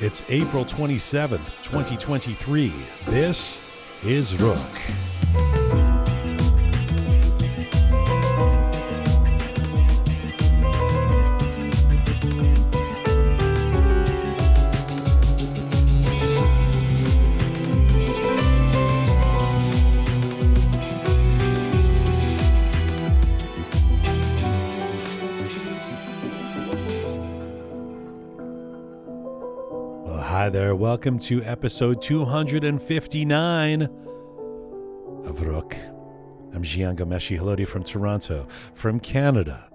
It's April 27th, 2023. This is Roqe. Welcome to episode 259 of Roqe. I'm Jian Ghomeshi Halodi from Toronto, from Canada.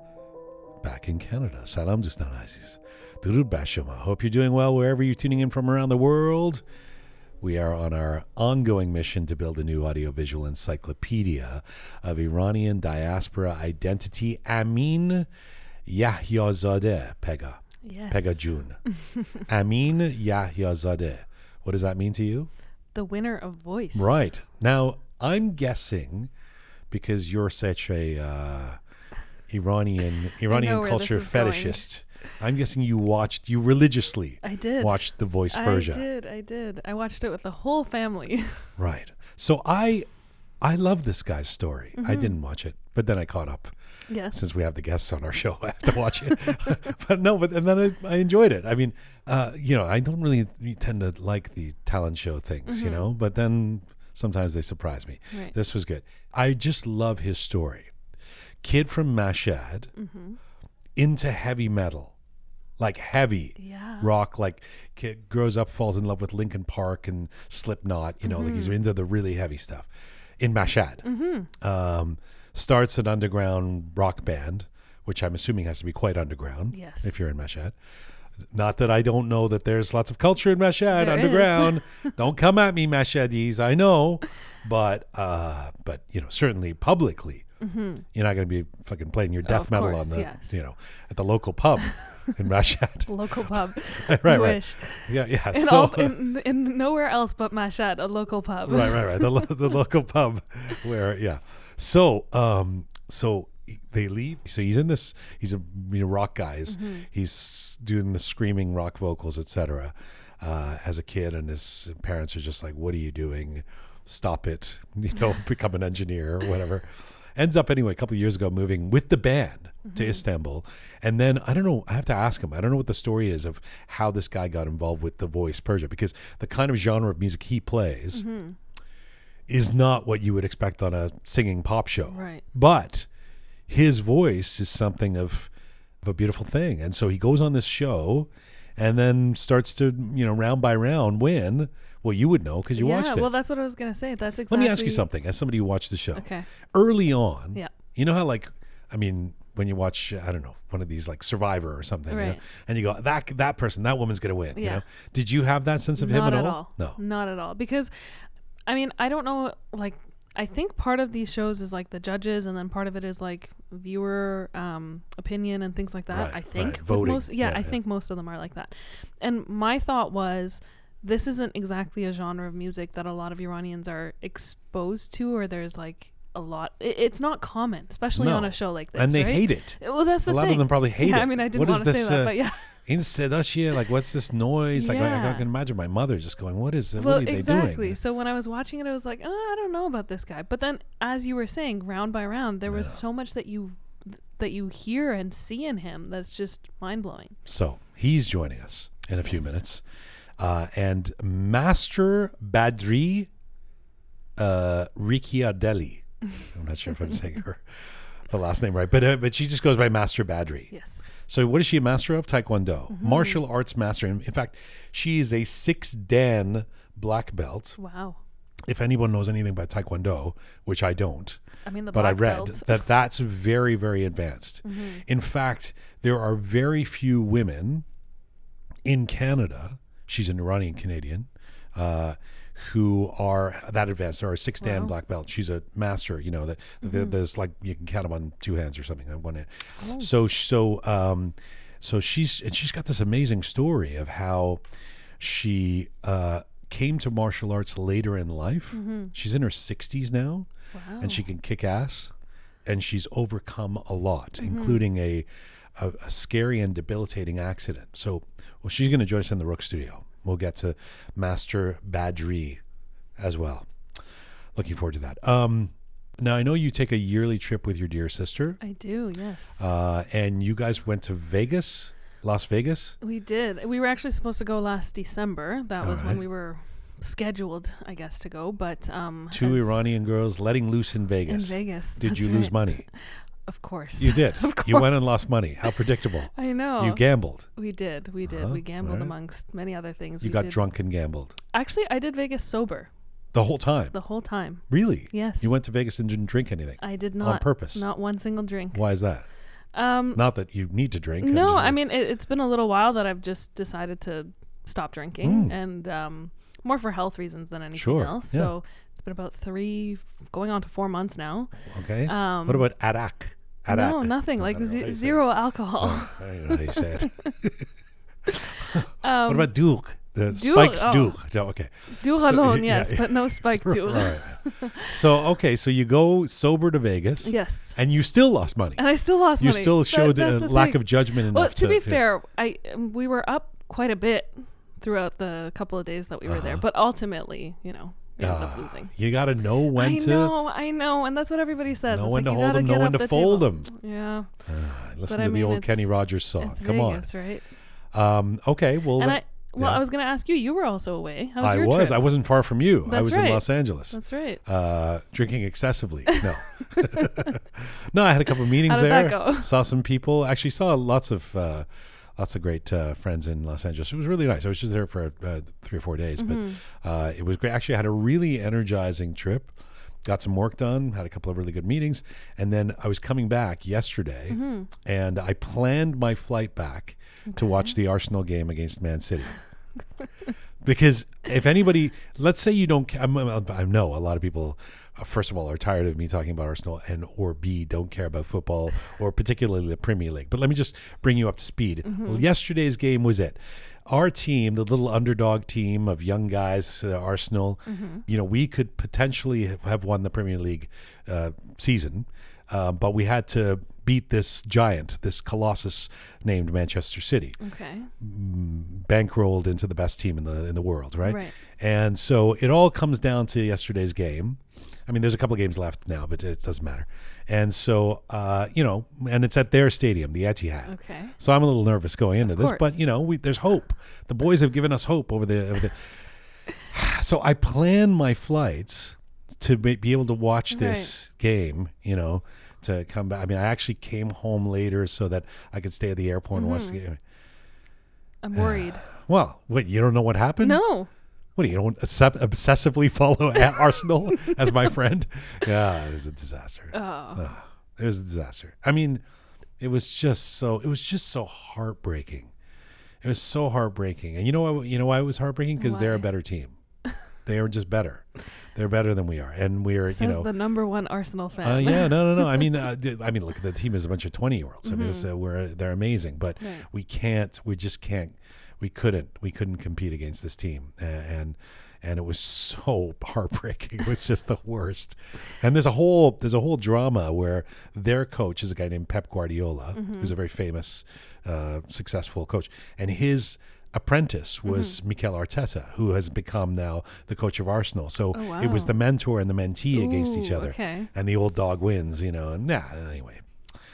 Back in Canada. Salam Dustan Aziz. Durud. Hope you're doing well wherever you're tuning in from around the world. We are on our ongoing mission to build a new audiovisual encyclopedia of Iranian diaspora identity. Amin Yahyazadeh Pegah. Yes. Pegah June. Amin Yahyazadeh. What does that mean to you? The winner of Voice. Right. Now, I'm guessing because you're such a uh, Iranian Iranian culture is going. fetishist. I'm guessing you watched you religiously I did. watched The Voice Persia. I did. I did. I watched it with the whole family. Right. So I I love this guy's story. Mm-hmm. I didn't watch it, but then I caught up. yes. Since we have the guests on our show, I have to watch it. but no, but and then I, I enjoyed it. I mean, uh, you know, I don't really tend to like the talent show things, you know, but then sometimes they surprise me. Mm-hmm. Right. This was good. I just love his story. Kid from Mashhad Mm-hmm. into heavy metal, like heavy Yeah. rock. Like kid grows up, falls in love with Linkin Park and Slipknot. You know, like Mm-hmm. he's into the really heavy stuff. In Mashhad, um, starts an underground rock band, which I'm assuming has to be quite underground. Yes. If you're in Mashhad. Not that I don't know that there's lots of culture in Mashhad There underground. don't come at me, Mashhadis. I know, but uh, but you know certainly publicly, you're not going to be fucking playing your death metal course, on the yes. you know at the local pub in Mashhad. Local pub. right, right. wish. Yeah, yeah. In, so all, in, in nowhere else but Mashhad, a local pub. right, right, right. The, lo- the local pub where, yeah. So, um, so they leave. So he's in this. He's a you know, rock guy. He's, he's doing the screaming rock vocals, etc. Uh, as a kid, and his parents are just like, "What are you doing? Stop it! You know, become an engineer or whatever." Ends up anyway a couple of years ago moving with the band to Istanbul, and then I don't know. I have to ask him. I don't know what the story is of how this guy got involved with the voice Persia because the kind of genre of music he plays is not what you would expect on a singing pop show. Right. But his voice is something of, of a beautiful thing. And so he goes on this show and then starts to, you know, round by round win. Well, you would know because you yeah, watched it. well, that's what I was going to say. That's exactly. Let me ask you something as somebody who watched the show. Okay. Early on, Yeah. you know how, like, I mean, when you watch, I don't know, one of these like Survivor or something, you know, Right. and you go, that that person, that woman's going to win. You Yeah. know, did you have that sense of him at at all? all. No. Not at all. Because, I mean, I don't know. Like, I think part of these shows is like the judges, and then part of it is like viewer um, opinion and things like that. Right, I think. right. Voting. Most, yeah, Yeah, I yeah. think most of them are like that. And my thought was. This isn't exactly a genre of music that a lot of Iranians are exposed to, or there's like a lot. It, it's not common, especially on a show like this. And they right? hate it. Well, that's the a lot thing. of them probably hate yeah, it. I mean, I didn't want to this, say that, uh, but yeah. In Sedacia, like what's this noise? Like I, Yeah. I can imagine my mother just going, "What is? well, what are they exactly. doing?" So when I was watching it, I was like, oh, I don't know about this guy. But then, as you were saying, round by round, there was so much that you that you hear and see in him that's just mind blowing. So he's joining us in a few Yes. minutes, uh, and Master Badri uh, Ricciardelli. I'm not sure if I'm saying her the last name right, but uh, but she just goes by Master Badri. Yes. So what is she a master of? Taekwondo, Mm-hmm. martial arts master. In, fact, she is a six Dan black belt. Wow. If anyone knows anything about Taekwondo, which I don't, I mean, the but I read belt. Mm-hmm. that that's very, very advanced. In fact, there are very few women in Canada. She's an Iranian Canadian. Uh, who are that advanced? There a six Dan Wow. Mm-hmm. black belt. She's a master. You know that that there's like you can count them on two hands or something on one hand. Oh. So so um, so she's and she's got this amazing story of how she uh, came to martial arts later in life. She's in her 60s now, Wow. and she can kick ass, and she's overcome a lot, Mm-hmm. including a, a a scary and debilitating accident. So, well, she's going to join us in the Roqe Studio. We'll get to Master Badri as well. Looking forward to that. Um, now I know you take a yearly trip with your dear sister, I do, yes. uh, and you guys went to Vegas, Las Vegas. we did. We were actually supposed to go last December. That was when we were scheduled, I guess, to go. But um, Two Iranian girls letting loose in in Vegas. Vegas. Did you lose money? Of course. You did. Of course. You went and lost money. How predictable. I know. You gambled. we did. We did. Uh-huh. We gambled Alright. amongst many other things. You we got did. drunk and gambled Actually, I did Vegas sober the whole time. the whole time. Really? Yes. You went to Vegas and didn't drink anything I did not. on purpose. Not one single drink. Why is that? Um, Not that you need to drink. no, I mean it, it's been a little while that I've just decided to stop drinking, Mm. and um, more for health reasons than anything Sure, else. yeah. So it's been about three, going on to four months now. Okay. Um, what about arak? no, Arak. nothing like don't know how ze- you say zero alcohol. Oh, I don't know how you say it. um, what about doogh? The doogh, spiked oh. doogh. No, okay. doogh so- alone, yes, yeah. but no spike All doogh. right. So okay, so you go sober to Vegas, yes, and you still lost money. and I still lost You money. You still showed a lack thing. of judgment enough Well, to be yeah. fair, I um, we were up quite a bit throughout the couple of days that we were there, Uh-huh. but ultimately, you know, we ended up Ah, losing. You got to know when I to know, I know, and that's what everybody says. know It's when like to you hold gotta them, know get when up to the fold table. them. Yeah, Listen But I to the mean, old it's- Kenny Rogers song. it's Come Vegas, right? on. Um, okay, well, and let- I, well, yeah. I was going to ask you. You were also away. How was I your was. trip? I wasn't far from you. I That's was in right. Los Angeles. That's right. uh, drinking excessively. No, no. I had a couple of meetings How did there. that go? Saw some people. Actually, saw lots of uh, lots of great uh, friends in Los Angeles. It was really nice. I was just there for uh, three or four days, Mm-hmm. but uh, it was great. Actually, I had a really energizing trip. Got some work done. Had a couple of really good meetings, and then I was coming back yesterday, Mm-hmm. and I planned my flight back to watch the Arsenal game against Man City. because if anybody, let's say you don't, ca- I'm, I'm- I know a lot of people, uh, first of all, are tired of me talking about Arsenal, and or B, don't care about football or particularly the Premier League. But let me just bring you up to speed. Well, yesterday's game was it. Our team, the little underdog team of young guys, uh, Arsenal, you know, we could potentially have- won the Premier League uh, season, uh, but we had to beat this giant, this colossus named Manchester City Okay. bankrolled into the best team in the in the world, right? Right. And so it all comes down to yesterday's game. I mean, there's a couple of games left now, but it doesn't matter. And so, uh, you know, and it's at their stadium, the Etihad. Okay. So I'm a little nervous going into this, but you know, we, there's hope. The boys have given us hope over the. Over the so I plan my flights to be, able to watch this game. You know, to come back. I mean, I actually came home later so that I could stay at the airport and watch the Mm-hmm. game. I'm worried. Well, what you don't know what happened? no. What do you don't obsess- obsessively follow at Arsenal as my friend? Yeah, it was a disaster. Oh. It was a disaster. I mean, it was just so it was just so heartbreaking. It was so heartbreaking. And you know why you know why it was heartbreaking? Because they're a better team. They are just better. They're better than we are. And we're, Says you know, the number one Arsenal fan. uh, yeah, no, no, no. I mean, uh, I mean, look, the team is a bunch of twenty-year-olds. I mean, it's, uh, we're they're amazing, but Mm-hmm. Right. we can't. We just can't. We couldn't. We couldn't compete against this team, and and it was so heartbreaking. It was just the worst. And there's a whole there's a whole drama where their coach is a guy named Pep Guardiola, Mm-hmm. who's a very famous, uh, successful coach, and his apprentice was Mm-hmm. Mikel Arteta, who has become now the coach of Arsenal. So Oh, it was the mentor and the mentee against each other Okay. and the old dog wins, you know. And yeah, anyway.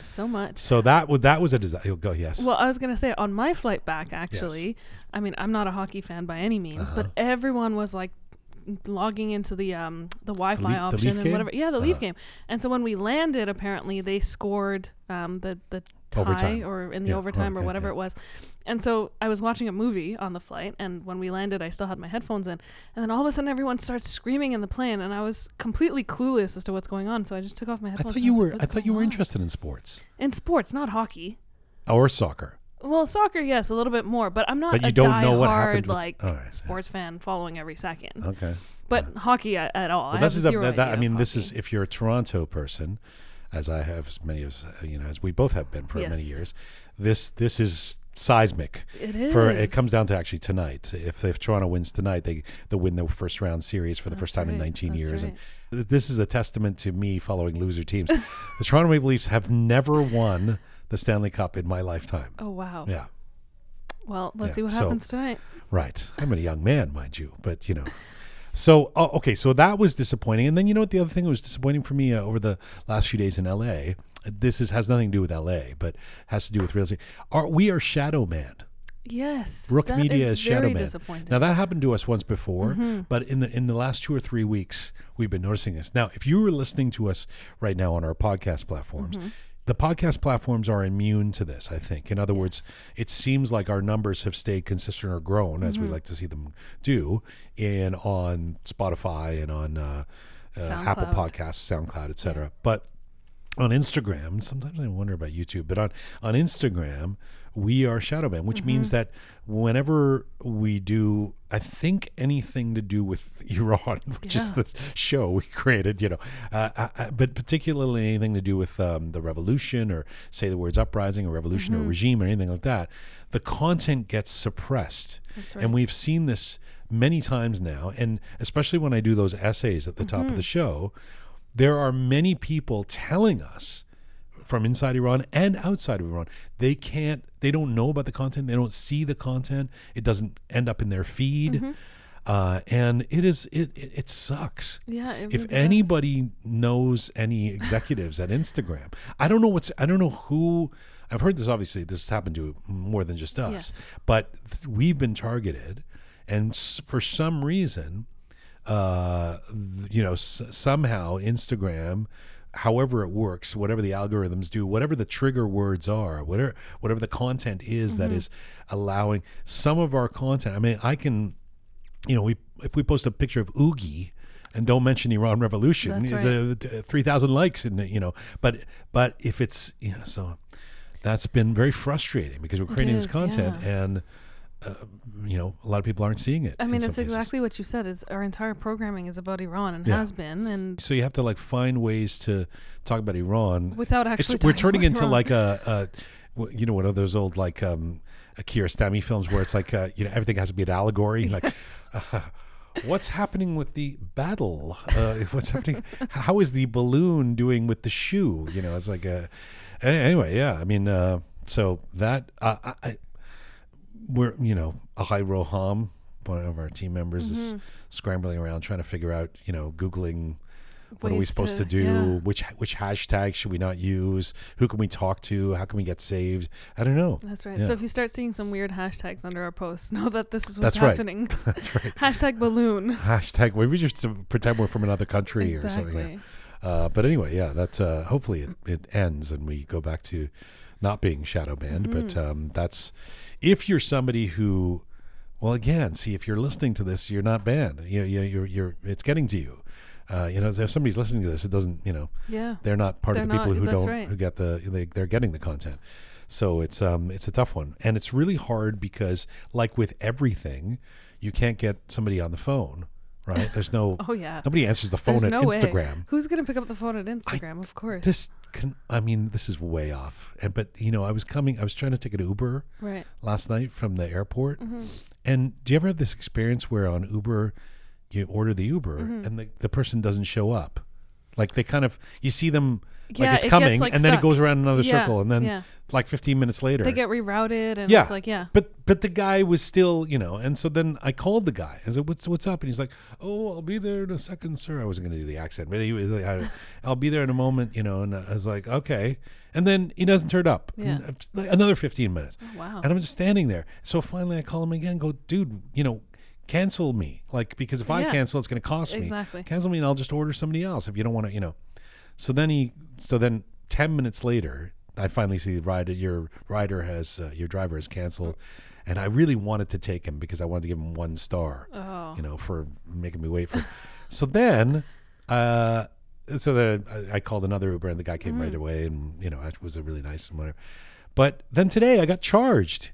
So much. So that was that was a disaster. Go yes. Well, I was gonna say on my flight back, actually, I mean, I'm not a hockey fan by any means, but Uh-huh. everyone was like logging into the um the Wi-Fi Le- the option Leaf and game? whatever. Yeah, the Leaf Uh-huh. game. And so when we landed, apparently they scored um the the tie Overtime. or in the Yeah, overtime or okay, whatever yeah. it was. And so I was watching a movie on the flight, and when we landed, I still had my headphones in, and then all of a sudden everyone starts screaming in the plane, and I was completely clueless as to what's going on. So I just took off my headphones. I thought you were like, I thought you were on?" interested in sports in sports, not hockey. or soccer. Well, soccer, yes, a little bit more, but I'm not But you a don't know what diehard, happened with- like right, yeah. sports fan following every second. Okay. But hockey at, at all. Well, I this have is a, zero that, that- I mean, this is if you're a Toronto person, as I have, as many as you know, as we both have been for many years. This this is seismic. It is. For it comes down to actually tonight. If if Toronto wins tonight, they they win the first round series for the first That's time in 19 that's years. right. And this is a testament to me following loser teams. the Toronto Maple Leafs have never won the Stanley Cup in my lifetime. Oh wow. Yeah. Well, let's Yeah, see what so- happens tonight. Right. I'm a young man, mind you, but you know. So, oh, okay, so that was disappointing. And then you know what the other thing that was disappointing for me uh, over the last few days in LA. This is has nothing to do with LA, but has to do with real estate. Are we are shadow banned. Yes. Roqe that Media is is shadow man. Now that happened to us once before, Mm-hmm. but in the in the last two or three weeks, we've been noticing this. Now, if you were listening to us right now on our podcast platforms, Mm-hmm. The podcast platforms are immune to this. I think. In other words, it seems like our numbers have stayed consistent or grown, as we Mm-hmm. like to see them do, in on Spotify and on uh, uh, Apple. Podcasts, SoundCloud, etc. But on Instagram, sometimes I wonder about YouTube, but on, on Instagram, we are shadow banned, which means that whenever we do, I think anything to do with Iran, which is the show we created, you know, uh, uh, uh, but particularly anything to do with um, the revolution or say the words uprising or revolution or regime or anything like that, the content gets suppressed. That's And we've seen this many times now, and especially when I do those essays at the top Mm-hmm. of the show, there are many people telling us from inside Iran and outside of Iran, they can't, they don't know about the content, they don't see the content, it doesn't end up in their feed, Mm-hmm. uh, and it is, it, it, it sucks. yeah. It If really does. anybody knows any executives at Instagram, I don't know what's, I don't know who. I've heard this. Obviously, this has happened to more than just us, Yes. but th- we've been targeted, and s- for some reason, uh, th- you know, s- somehow Instagram, however it works, whatever the algorithms do, whatever the trigger words are, whatever whatever the content is that mm-hmm. is allowing some of our content. I mean, I can, you know, we if we post a picture of Oogie. And don't mention Iran Revolution. That's It's a, three thousand likes, and you know, but but if it's you know, so that's been very frustrating because we're creating this content, yeah. and uh, you know, a lot of people aren't seeing it. I mean, it's exactly what you said. Is our entire programming is about Iran and Yeah. has been, and so you have to like find ways to talk about Iran without it's actually, we're turning into Iran. like a, you know one of those old like um a Kiarostami films where it's like uh, you know everything has to be an allegory like uh, what's happening with the battle uh, what's happening how is the balloon doing with the shoe you know it's like a anyway yeah I mean uh, so that uh, I, I we're you know Ahai Roham one of our team members is Mm-hmm. scrambling around trying to figure out you know googling what are we supposed to, to- do yeah. which which hashtag should we not use who can we talk to how can we get saved i don't know That's right. Yeah. So if you start seeing some weird hashtags under our posts, know that this is what's That's right. happening. that's right Hashtag balloon. hashtag maybe just to pretend we're from another country or something Exactly. uh, but anyway yeah that uh, hopefully it, it ends and we go back to not being shadow banned but Mm-hmm. um, that's if you're somebody who well again see if you're listening to this you're not banned. You know you, you're, you're it's getting to you. Uh, you know if somebody's listening to this it doesn't you know Yeah. they're not part of They're the people not- who don't right. who get the they, they're getting the content. So it's um it's a tough one. And it's really hard because like with everything you can't get somebody on the phone right there's no Oh yeah. nobody answers the phone There's at no way. instagram Who's gonna pick up the phone at Instagram? of course. this can i mean this is way off and but you know i was coming i was trying to take an uber right. last night from the airport Mm-hmm. and do you ever have this experience where on uber you order the uber Mm-hmm. and the, the person doesn't show up like they kind of you see them like Yeah, it's it gets, coming like, and then it goes around another Yeah, circle and then yeah. like 15 minutes later They get rerouted and yeah. it's like yeah. but but the guy was still you know and so then i called the guy. I said what's what's up? And he's like oh i'll be there in a second sir. I wasn't going to do the accent but he was like I, i'll be there in a moment you know and i was like okay. And then he doesn't turn up. Yeah. And, uh, like, another 15 minutes. Oh, wow. and i'm just standing there. So finally i call him again go dude you know cancel me. Like because if i cancel it's going to cost me. Exactly. cancel me and i'll just order somebody else if you don't want to you know so then he so then 10 minutes later i finally see the rider your rider has uh, your driver has canceled and i really wanted to take him because i wanted to give him one star Oh. you know for making me wait for so then uh so then I, I called another uber and the guy came right away and you know it was a really nice and whatever but then today i got charged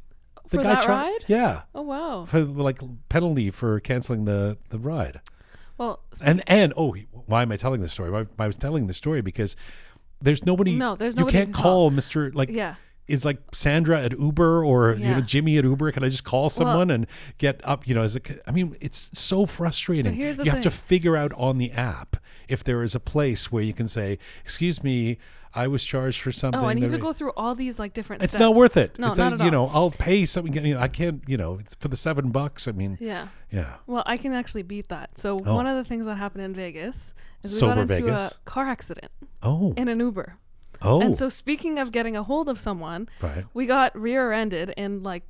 the For guy that char- ride? yeah Oh wow. for like penalty for canceling the the ride Well, and and oh, why am I telling this story? Why, I was telling this story because there's nobody. No, there's nobody. You can't to call Mister like yeah. is like Sandra at Uber or you know Jimmy at Uber. Can I just call someone and get up? You know, as a, I mean, it's so frustrating. the you have to figure out on the app if there is a place where you can say, "Excuse me, I was charged for something." Oh, and you have to go through all these like different. it's steps. not worth it. No, it's not a, at you know, I'll pay something. You know, I can't. You know, it's for the seven bucks. I mean, Yeah. yeah. Well, I can actually beat that. So Oh. one of the things that happened in Vegas is we Sober got into Vegas? a car accident Oh, in an Uber. oh, And so speaking of getting a hold of someone, right. we got rear-ended in like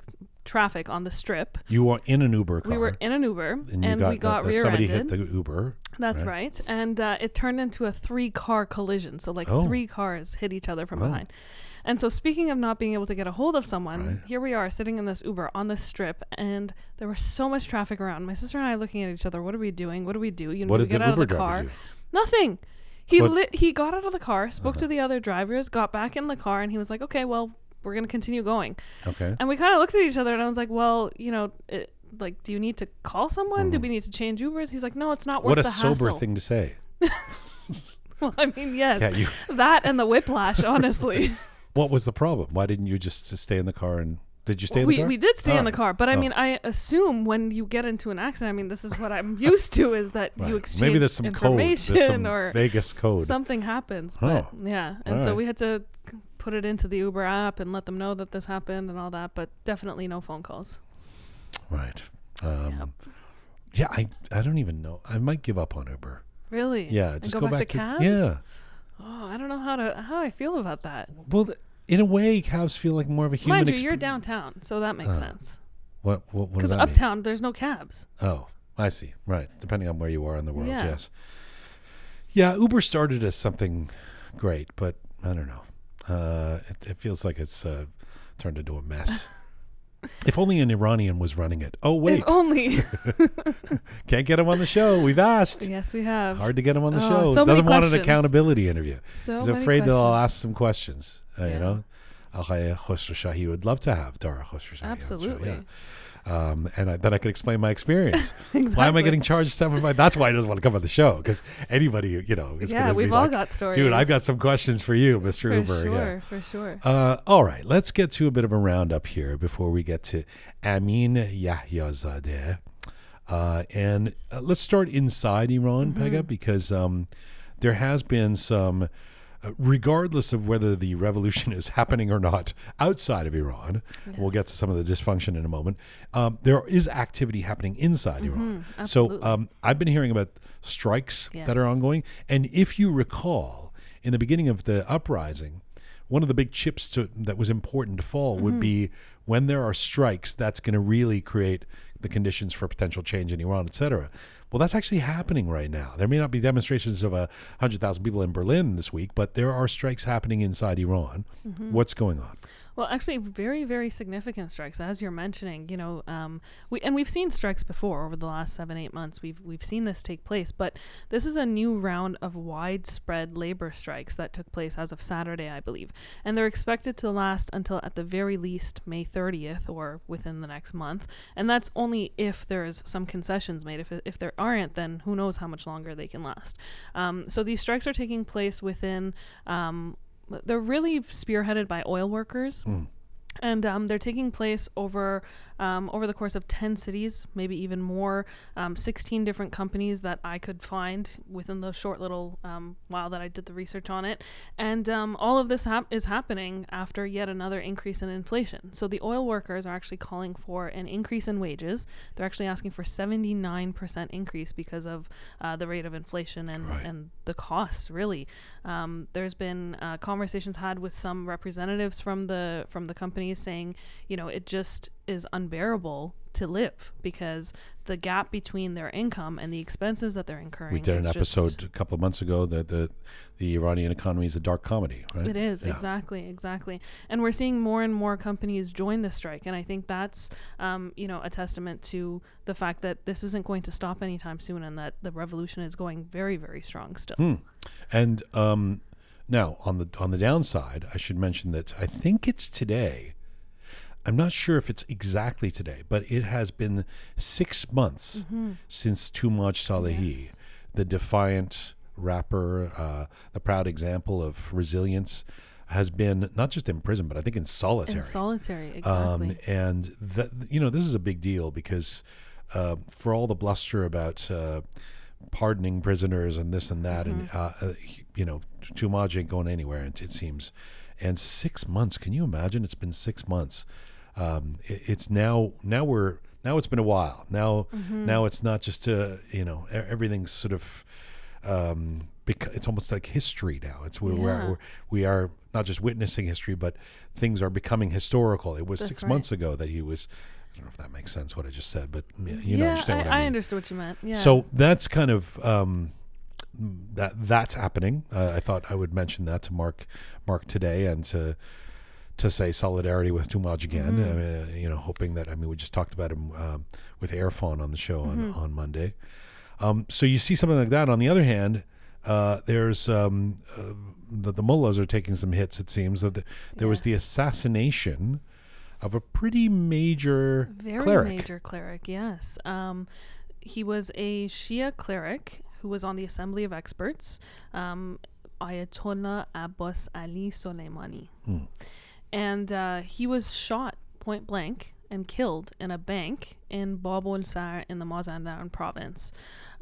traffic on the strip. You were in an Uber car. We were in an Uber and and got, we got the- the- somebody hit the Uber. That's right? right. And uh, it turned into a three-car collision. So like Oh. three cars hit each other from Oh. behind. And so speaking of not being able to get a hold of someone, Right. here we are sitting in this Uber on the strip and there was so much traffic around. My sister and I looking at each other, what are we doing? What do we do? You know, What we get out Uber of the car. Nothing. He lit, he got out of the car, spoke Uh-huh. to the other drivers, got back in the car, and he was like, "Okay, well, we're gonna continue going." Okay. And we kind of looked at each other, and I was like, "Well, you know, it, like, do you need to call someone? Do we need to change Ubers?" He's like, "No, it's not worth Mm-hmm. What a the sober hassle." thing to say. Well, I mean, yes, Yeah, you. that and the whiplash, honestly. What was the problem? Why didn't you just stay in the car and did you stay in we the car? we did stay in the car, but I Oh. mean, I assume when you get into an accident, I mean, this is what I'm used to is that Right. you exchange Maybe there's some code. information There's some or Vegas code. something happens. Oh. But yeah, and so Alright. we had to put it into the Uber app and let them know that this happened and all that, but definitely no phone calls. right. Um, Yeah, I I don't even know. I might give up on Uber. Really? Yeah, just go, go, back, back, to cabs. yeah. Oh, I don't know how to how I feel about that. Well, th- in a way, cabs feel like more of a human. Mind you, exp- you're downtown, so that makes Uh, sense. What what, Because that mean? uptown, there's no cabs. Oh, I see. Right. Depending on where you are in the world, Yeah. yes. Yeah, Uber started as something great, but I don't know. Uh, it, it feels like it's uh, turned into a mess. if only an Iranian was running it. Oh wait, If only. can't get him on the show. We've asked. yes, we have. Hard to get him on the Oh, show. so Doesn't want an accountability interview. So He's afraid that I'll ask some questions. Uh, You know, Alhaya Khosrow Shahi would love to have Dara Khosrowshahi. on the show, Absolutely. Um, and I, then I could explain my experience. exactly. Why am I getting charged seven five? That's why he doesn't want to come on the show because anybody, you know, is Yeah, going to be we've all like, got stories. dude, I've got some questions for you, Mr. for Uber. sure, Yeah. for sure. Uh, all right, let's get to a bit of a roundup here before we get to Amin Yahyazadeh. Uh, and uh, let's start inside Iran, Mm-hmm. Pegah, because um, there has been some, regardless of whether the revolution is happening or not outside of Iran, we'll get to some of the dysfunction in a moment, um, there is activity happening inside Iran. So Mm-hmm. absolutely. um, I've been hearing about strikes that are ongoing. And if you recall, in the beginning of the uprising, one of the big chips to, that was important to fall would be when there are strikes, that's going to really create the conditions for potential change in Iran, et cetera. Well, that's actually happening right now. There may not be demonstrations of a hundred thousand people in Berlin this week, but there are strikes happening inside Iran. Mm-hmm. What's going on? Well, actually, very, very significant strikes, as you're mentioning. You know, um, we and we've seen strikes before over the last seven, eight months. We've we've seen this take place, but this is a new round of widespread labor strikes that took place as of Saturday, I believe, and they're expected to last until at the very least May 30th or within the next month. And that's only if there's some concessions made. If if there aren't, then who knows how much longer they can last. Um, so these strikes are taking place within. Um, they're really spearheaded by oil workers. And um, they're taking place over um, over the course of 10 cities maybe even more um, 16 different companies that i could find within the short little um, while that i did the research on it. And um, all of this hap- is happening after yet another increase in inflation. So the oil workers are actually calling for an increase in wages. They're actually asking for 79% increase because of uh, the rate of inflation and, Right. and the costs really. Um, there's been uh, conversations had with some representatives from the from the companies saying you know it just is unbearable to live because the gap between their income and the expenses that they're incurring We did an episode a couple of months ago that the the Iranian economy is a dark comedy, right? It is Yeah. exactly, exactly, and we're seeing more and more companies join the strike, and I think that's, um, you know, a testament to the fact that this isn't going to stop anytime soon, and that the revolution is going very, very strong still. Hmm. And um, now on the on the downside, I should mention that I think it's today. I'm not sure if it's exactly today, but it has been six months since Toomaj Salehi, Mm-hmm. Yes. the defiant rapper, uh, the proud example of resilience, has been not just in prison, but I think in solitary. In solitary, Um, exactly. and that you know this is a big deal because uh, for all the bluster about uh, pardoning prisoners and this and that, and uh, uh, you know, Toomaj ain't going anywhere. It, it seems. And six months. Can you imagine? It's been six months. Um, it, it's now. Now we're. Now it's been a while. Now. Now it's not just. Uh, you know. Everything's sort of. Um, because it's almost like history now. It's where Yeah. we're, we're we are not just witnessing history, but things are becoming historical. It was That's six right. months ago that he was. I don't know if that makes sense what I just said, but yeah, you know, yeah, understand I, what I, I mean. understood what you meant. Yeah. So that's kind of um, that that's happening. Uh, I thought I would mention that to Mark Mark today and to to say solidarity with Toomaj again. Mm-hmm. I mean, uh, you know, hoping that I mean we just talked about him um, with Airfon on the show on, Mm-hmm. on Monday. Um, so you see something like that. On the other hand, uh, there's um, uh, the, the mullahs are taking some hits. It seems that the, there was the assassination of a pretty major Very cleric. major cleric, yes. Um, he was a Shia cleric who was on the Assembly of Experts, um, Ayatollah Abbas Ali Soleimani. Hmm. And uh, he was shot point blank and killed in a bank in Babol Sar in the Mazandaran province.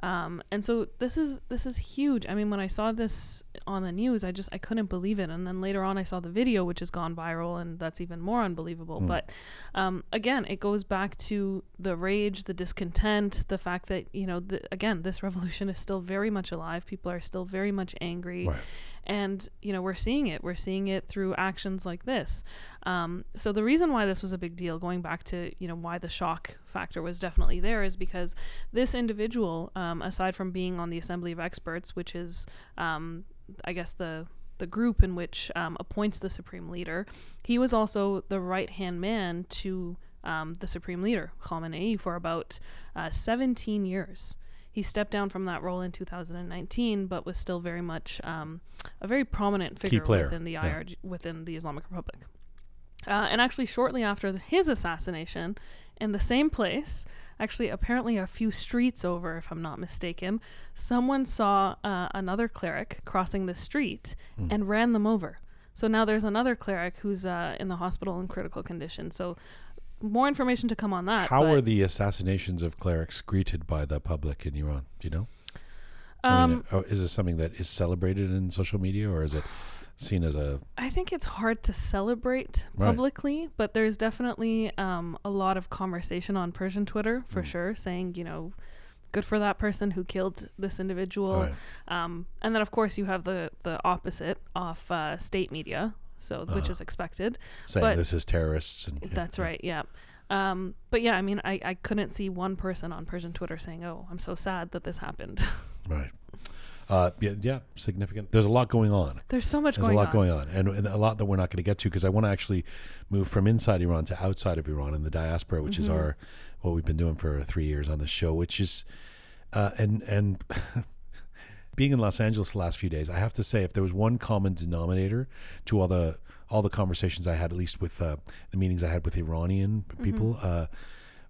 Um, and so this is this is huge. I mean, when I saw this on the news, I just I couldn't believe it. And then later on, I saw the video, which has gone viral, and that's even more unbelievable. But um, again, it goes back to the rage, the discontent, the fact that you know, the, again, this revolution is still very much alive. People are still very much angry. Right. And you know we're seeing it. We're seeing it through actions like this. Um, so the reason why this was a big deal, going back to you know why the shock factor was definitely there, is because this individual, um, aside from being on the Assembly of Experts, which is, um, I guess the the group in which um, appoints the supreme leader, he was also the right hand man to um, the supreme leader Khamenei for about uh, 17 years. He stepped down from that role in 2019, but was still very much um, a very prominent figure within the yeah. IRG, within the Islamic Republic. Uh, and actually, shortly after the- his assassination, in the same place, actually, apparently a few streets over, if I'm not mistaken, someone saw uh, another cleric crossing the street Hmm. and ran them over. So now there's another cleric who's uh, in the hospital in critical condition. So more information to come on that. How are the assassinations of clerics greeted by the public in Iran? Do you know? I Um, mean, uh, is this something that is celebrated in social media, or is it seen as a I think it's hard to celebrate Right. publicly, but there's definitely um, a lot of conversation on Persian Twitter for Mm. sure, saying you know, good for that person who killed this individual. Right. Um, and then of course you have the the opposite of uh, state media, so which is expected. saying But- this is terrorists? And That's yeah. right. Yeah. Um, but yeah, I mean, I, I couldn't see one person on Persian Twitter saying, "Oh, I'm so sad that this happened." Right. Uh, yeah, yeah, significant. There's a lot going on. There's so much going on. There's going a lot on. going on, and, and a lot that we're not going to get to because I want to actually move from inside Iran to outside of Iran in the diaspora, which is Mhm. our what we've been doing for three years on this show, which is uh, and and being in Los Angeles the last few days, I have to say, if there was one common denominator to all the all the conversations I had, at least with uh, the meetings I had with Iranian people, uh,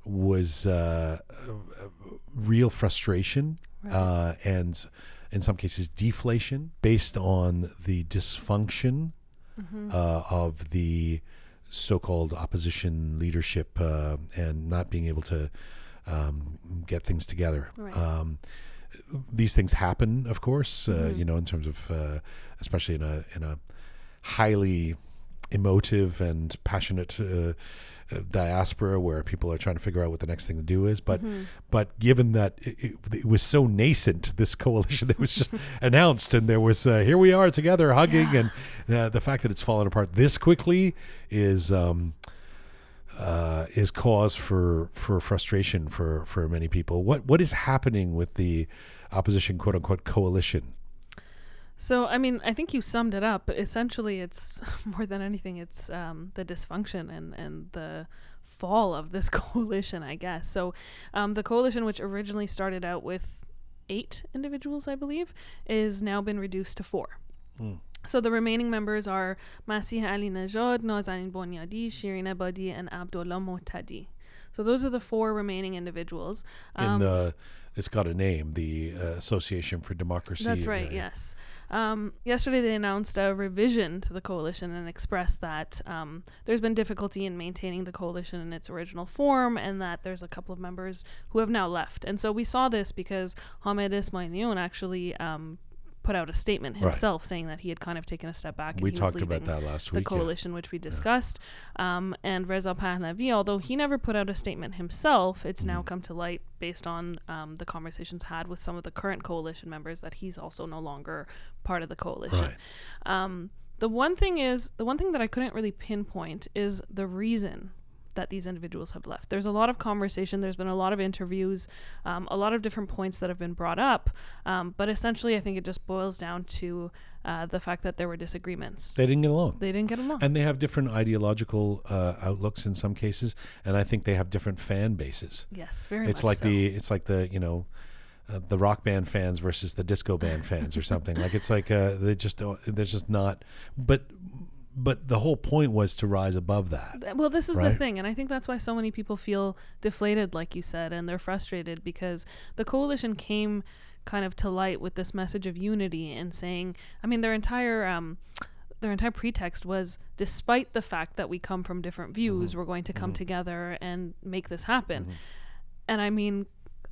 was uh, real frustration Right. uh, and in some cases deflation based on the dysfunction Mhm. uh, of the so-called opposition leadership uh, and not being able to um, get things together. Right. Um, these things happen, of course. Uh, Mhm. you know, in terms of, uh, especially in a in a highly emotive and passionate uh, uh, diaspora where people are trying to figure out what the next thing to do is. But Mhm. but given that it, it, it was so nascent, this coalition that was just announced, and there was uh, here we are together hugging, Yeah. and uh, the fact that it's fallen apart this quickly is um, uh, is cause for for frustration for for many people. What what is happening with the opposition quote unquote coalition? So, I mean, I think you summed it up, but essentially, it's more than anything, it's um, the dysfunction and, and the fall of this coalition, I guess. So, um, the coalition, which originally started out with eight individuals, I believe, is now been reduced to four. Mm. So, the remaining members are Masih Alinejad, Nazanin Bonyadi, Shirin Ebadi, and Abdullah Mohtadi. So, those are the four remaining individuals. In Um, the it's got a name, the uh, Association for Democracy. That's right. Yes. Um, yesterday, they announced a revision to the coalition and expressed that um, there's been difficulty in maintaining the coalition in its original form, and that there's a couple of members who have now left. And so we saw this because Hamed Ismail actually um, put out a statement Right. himself saying that he had kind of taken a step back. And we talked about that last the week. yeah. coalition, which we discussed. Um, and Reza Pahlavi, although he never put out a statement himself, it's now Mhm. come to light based on um, the conversations had with some of the current coalition members that he's also no longer part of the coalition. Right. Um, the one thing is, the one thing that I couldn't really pinpoint is the reason that these individuals have left. There's a lot of conversation, there's been a lot of interviews, um, a lot of different points that have been brought up, um, but essentially, I think it just boils down to uh, the fact that there were disagreements. They didn't get along. They didn't get along. and they have different ideological uh, outlooks in some cases, and I think they have different fan bases. yes, very It's much like so. the it's like the you know uh, the rock band fans versus the disco band fans or something. Like it's like uh, they just don't. There's just not. But but the whole point was to rise above that. Well, this is the thing, and I think that's why so many people feel deflated, like you said, and they're frustrated because the coalition came kind of to light with this message of unity and saying, I mean, their entire um, their entire pretext was, despite the fact that we come from different views, Mhm. we're going to come Mhm. together and make this happen. Mhm. And I mean,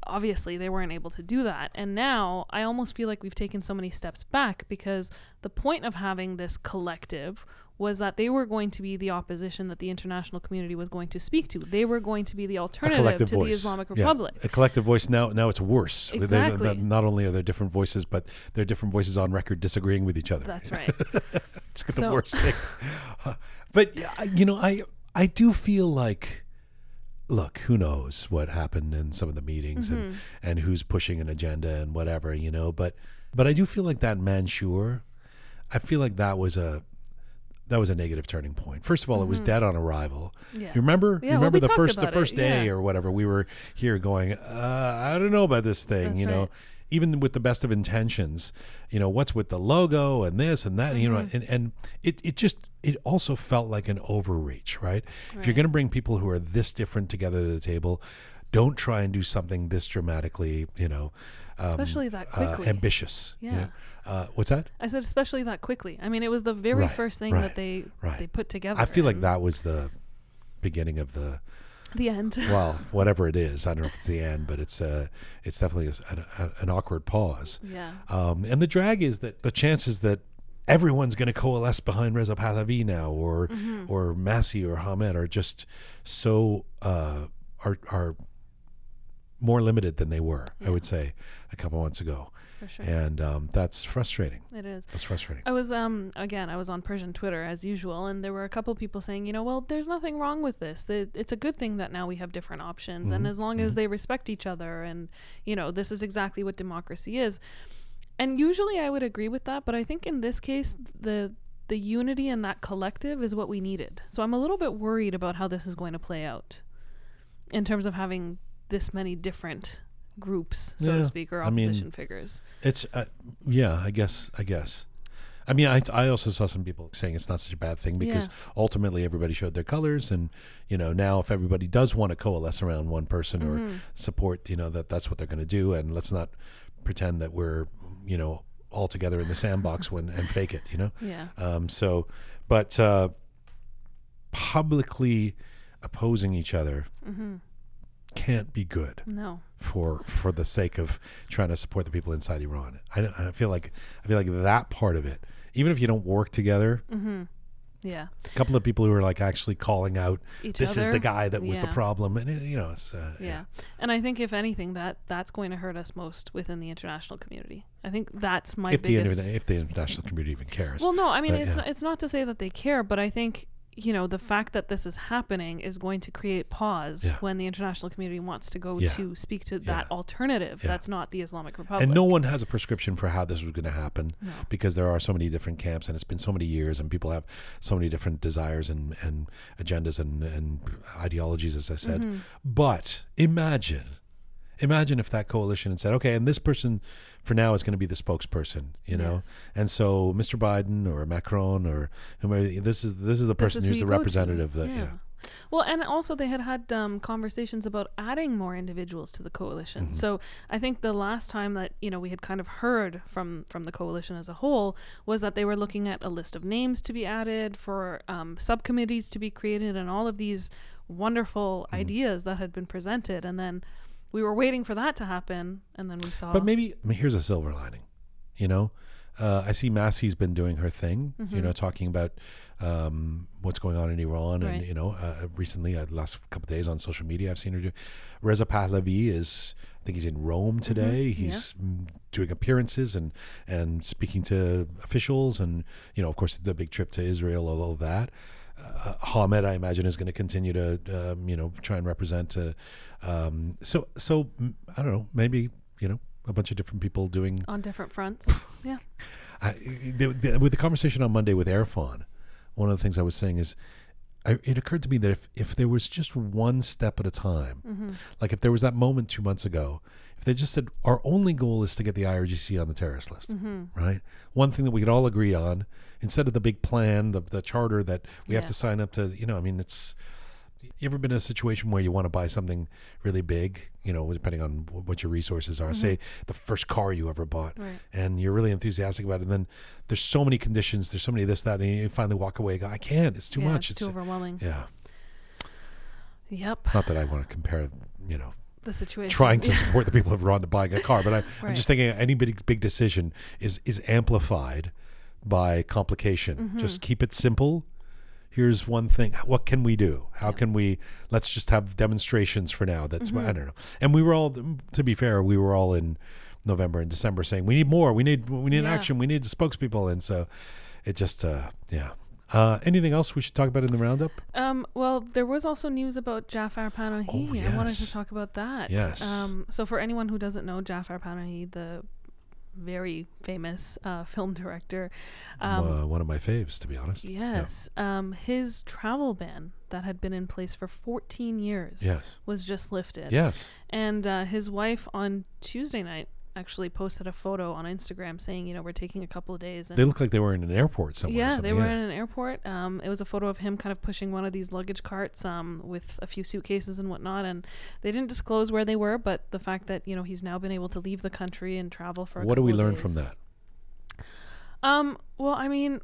obviously they weren't able to do that. And now I almost feel like we've taken so many steps back because the point of having this collective was that they were going to be the opposition that the international community was going to speak to. They were going to be the alternative to voice. the Islamic Yeah. Republic. A collective voice. Now now it's worse. Exactly. not- not only are there different voices, but there are different voices on record disagreeing with each other. That's right. it's the So- worst thing. but you know, I I do feel like, look, who knows what happened in some of the meetings and Mhm. and who's pushing an agenda and whatever, you know. But but I do feel like that Mansour, I feel like that was a that was a negative turning point. First of all, it was Mhm. dead on arrival. Yeah. You remember? Yeah, well, remember we the first the about it, first day yeah. or whatever. We were here going, uh, I don't know about this thing, That's you know. right. Even with the best of intentions, you know, what's with the logo and this and that, you know, Mhm. and, and it, it just it also felt like an overreach, right? If you're going to bring people who are this different together to the table, don't try and do something this dramatically, you know, um, Especially that uh, quickly. ambitious. you Yeah. know. Uh, what's that? I said especially that quickly. I mean, it was the very Right, first thing right, that they right. they put together. I feel like that was the beginning of the the end. well, whatever it is. I don't know if it's the end, but it's uh, it's definitely an, an awkward pause. yeah. Um, and the drag is that the chances that everyone's going to coalesce behind Reza Pahlavi now, or Mhm. or Massi or Hamed, are just so uh, are are more limited than they were. I would say a couple months ago, For sure. and um, that's frustrating. It is. That's frustrating. I was um again I was on Persian Twitter as usual and there were a couple people saying you know well there's nothing wrong with this it's a good thing that now we have different options and Mhm, as long as mhm. they respect each other and you know this is exactly what democracy is and usually I would agree with that but I think in this case the the unity and that collective is what we needed so I'm a little bit worried about how this is going to play out in terms of having this many different groups so Yeah, to speak or I mean, opposition figures It's uh, yeah, I guess I guess. I mean, I, I also saw some people saying it's not such a bad thing because ultimately everybody showed their colors, and you know now if everybody does want to coalesce around one person or Mhm. support, you know that that's what they're going to do, and let's not pretend that we're you know all together in the sandbox when and fake it, you know. yeah Um, so, but uh, publicly opposing each other mhm can't be good no for for the sake of trying to support the people inside Iran. I, don't- I feel like I feel like that part of it, even if you don't work together, mhm yeah a couple of people who are like actually calling out, each this is the guy that was the problem, and it, you know, it's, uh, Yeah. And I think if anything that that's going to hurt us most within the international community. I think that's my If the biggest interna- if the international community even cares, Well, no, I mean But, it's yeah. it's not to say that they care, but I think you know the fact that this is happening is going to create pause Yeah. when the international community wants to go Yeah. to speak to that Yeah. alternative that's not the Islamic Republic. and no one has a prescription for how this was going to happen No. because there are so many different camps, and it's been so many years, and people have so many different desires and and agendas and and ideologies, as I said. Mhm. But imagine, imagine if that coalition had said, okay, and this person for now is going to be the spokesperson, you know, Yes. and so Mr. Biden or Macron or whomever, this is this is the person is who's the representative. That, yeah. Yeah. Well, and also they had had um, conversations about adding more individuals to the coalition. Mhm. So I think the last time that you know we had kind of heard from from the coalition as a whole was that they were looking at a list of names to be added for um, subcommittees to be created and all of these wonderful Mhm. ideas that had been presented, and then we were waiting for that to happen, and then we saw. But maybe I mean, here's a silver lining. You know, uh, I see Massey's been doing her thing. You Mhm. know, talking about um, what's going on in Iran, and you know, uh, recently, uh, the last couple of days on social media, I've seen her do. Reza Pahlavi is, I think he's in Rome today. Mm-hmm. He's mm, doing appearances and and speaking to officials, and you know, of course, the big trip to Israel, all of that. Uh, Hamed, I imagine, is going to continue to, um, you know, try and represent. Uh, um, so, so I don't know. Maybe you know, a bunch of different people doing. on different fronts. yeah. I, the, the, with the conversation on Monday with Erfan, one of the things I was saying is, I, it occurred to me that if if there was just one step at a time, Mm-hmm. like if there was that moment two months ago, if they just said our only goal is to get the IRGC on the terrorist list, Mm-hmm. right? One thing that we could all agree on, instead of the big plan, the the charter that we have to sign up to, you know, I mean, it's. You ever been in a situation where you want to buy something really big, you know, depending on what your resources are? Say the first car you ever bought, Right. and you're really enthusiastic about it. And then there's so many conditions, there's so many this, that, and you finally walk away. and go, I can't. It's too yeah, much. It's, too overwhelming. yeah. Yep. Not that I want to compare, you know, The situation. trying to support the people of Iran to buying a car, but I, I'm Right. just thinking any big big decision is is amplified by complication. Mm-hmm. Just keep it simple. Here's one thing. What can we do? How Yeah. can we? Let's just have demonstrations for now. That's Mm-hmm. I don't know. And we were all, to be fair, we were all in November and December saying we need more. We need we need Yeah. action. We need spokespeople. And so it just uh, yeah. Uh, anything else we should talk about in the roundup? Um, well, there was also news about Jafar Panahi. Oh, I wanted to talk about that. Yes. Um, so for anyone who doesn't know Jafar Panahi, the very famous uh, film director, um, uh, one of my faves, to be honest. yes, um, his travel ban that had been in place for 14 years Yes. was just lifted. Yes. And uh, his wife on Tuesday night actually posted a photo on Instagram saying, you know, we're taking a couple of days. And They look like they were in an airport somewhere. yeah, they were in an airport. Um, it was a photo of him kind of pushing one of these luggage carts um, with a few suitcases and whatnot. And they didn't disclose where they were, but the fact that you know he's now been able to leave the country and travel for. A What do we learn from that? Um. Well, I mean,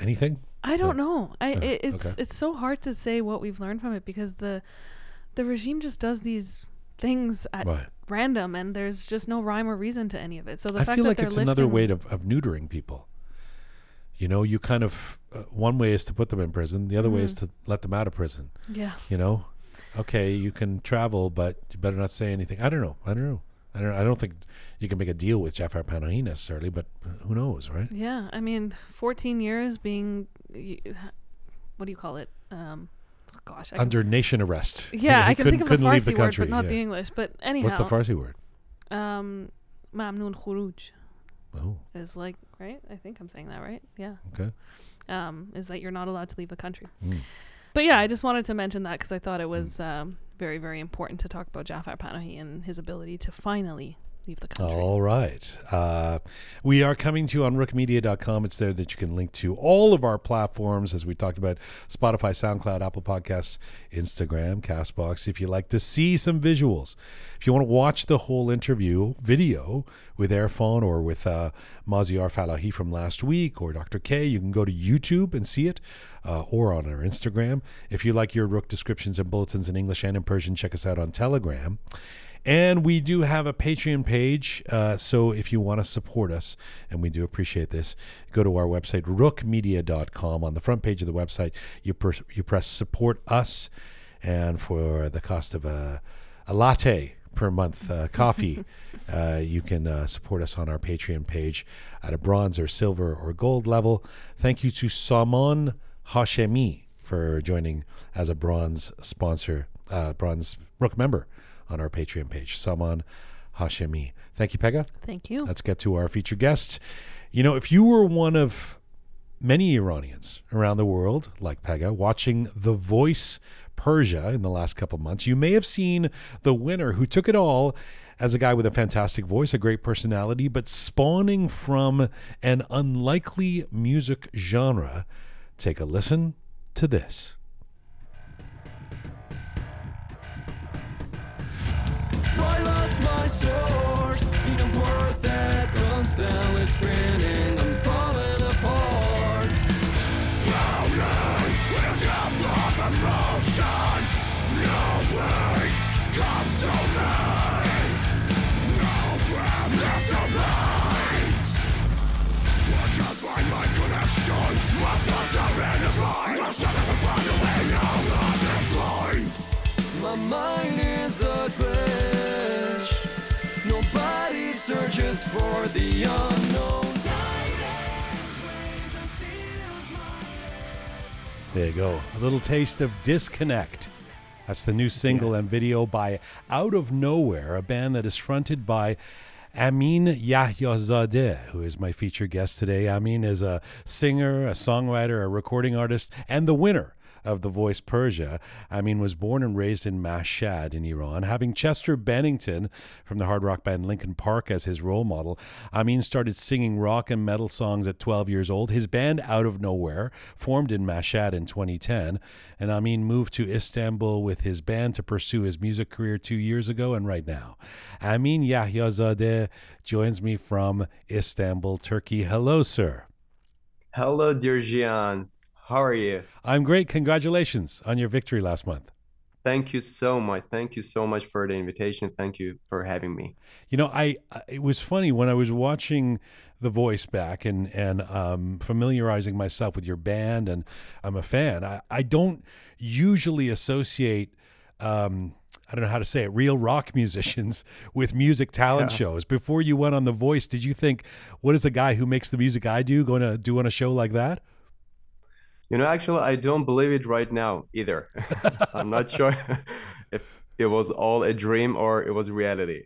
Anything? I don't know. I Yeah, it, it's okay. it's so hard to say what we've learned from it because the the regime just does these things at Right. Random, and there's just no rhyme or reason to any of it. So the I fact feel that like it's another way of, of neutering people. You know, you kind of uh, one way is to put them in prison, the other way is Mhm. to let them out of prison. Yeah. You know, okay, you can travel, but you better not say anything. I don't know. I don't know. I don't. I don't think you can make a deal with Jafar Panahi necessarily, but uh, who knows, right? Yeah, I mean, 14 years being, what do you call it? Um, gosh, I can, Under nation arrest. yeah, He I can think of the leave the Farsi word, country, but not yeah. the English. But anyhow, What's the Farsi word? um, khuruj Oh, is like right. I think I'm saying that right. Yeah. okay. Um, is that you're not allowed to leave the country. Mm. But yeah, I just wanted to mention that because I thought it was um, very, very important to talk about Jafar Panahi and his ability to finally leave the country. All right. Uh, we are coming to you on roqemedia.com. It's there that you can link to all of our platforms, as we talked about Spotify, SoundCloud, Apple Podcasts, Instagram, Castbox. If you like to see some visuals, if you want to watch the whole interview video with Erfan or with uh, Maziar Falahi from last week or Dr. K, you can go to YouTube and see it uh, or on our Instagram. If you like your Roqe descriptions and bulletins in English and in Persian, check us out on Telegram. And we do have a Patreon page. Uh, so if you want to support us, and we do appreciate this, go to our website, roqemedia.com. On the front page of the website, you, you press support us. And for the cost of a, a latte per month, uh, coffee, uh, you can uh, support us on our Patreon page at a bronze or silver or gold level. Thank you to Salman Hashemi for joining as a bronze sponsor, uh, bronze Roqe member on our Patreon page, Salman Hashemi. Thank you, Pegah. Thank you. Let's get to our featured guest. You know, if you were one of many Iranians around the world, like Pegah, watching The Voice Persia in the last couple months, you may have seen the winner who took it all as a guy with a fantastic voice, a great personality, but spawning from an unlikely music genre. Take a listen to this. Source. Even worth it, constantly for the unknown. There you go. A little taste of Disconnect. That's the new single and video by Out of Nowhere, a band that is fronted by Amin Yahyazadeh, who is my featured guest today. Amin is a singer, a songwriter, a recording artist, and the winner of The Voice Persia. Amin was born and raised in Mashhad in Iran. Having Chester Bennington from the hard rock band Linkin Park as his role model, Amin started singing rock and metal songs at 12 years old. His band Out of Nowhere formed in Mashhad in 2010, and Amin moved to Istanbul with his band to pursue his music career two years ago and right now. Amin Yahyazadeh joins me from Istanbul, Turkey. Hello, sir. Hello, dear Jian. How are you? I'm great. Congratulations on your victory last month. Thank you so much. Thank you so much for the invitation. Thank you for having me. You know, I I- it was funny when I was watching The Voice back and and um, familiarizing myself with your band, and I'm a fan. I, I don't usually associate. Um, I don't know how to say it. Real rock musicians with music talent Yeah. shows. Before you went on The Voice, did you think, "What is a guy who makes the music I do going to do on a show like that?" You know, actually, I don't believe it right now either. I'm not sure if it was all a dream or it was reality.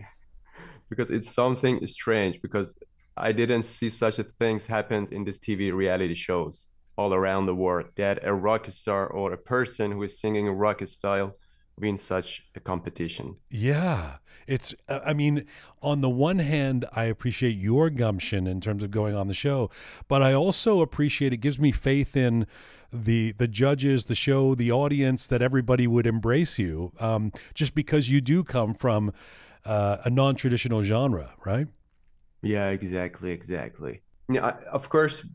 Because it's something strange because I didn't see such a things happen in these TV reality shows all around the world that a rock star or a person who is singing a rock style win such a competition. Yeah. It's, uh, I mean, on the one hand, I appreciate your gumption in terms of going on the show, but I also appreciate it gives me faith in the the judges, the show, the audience that everybody would embrace you, um, just because you do come from uh, a non traditional genre, right? Yeah, exactly, exactly. Yeah, I- of course,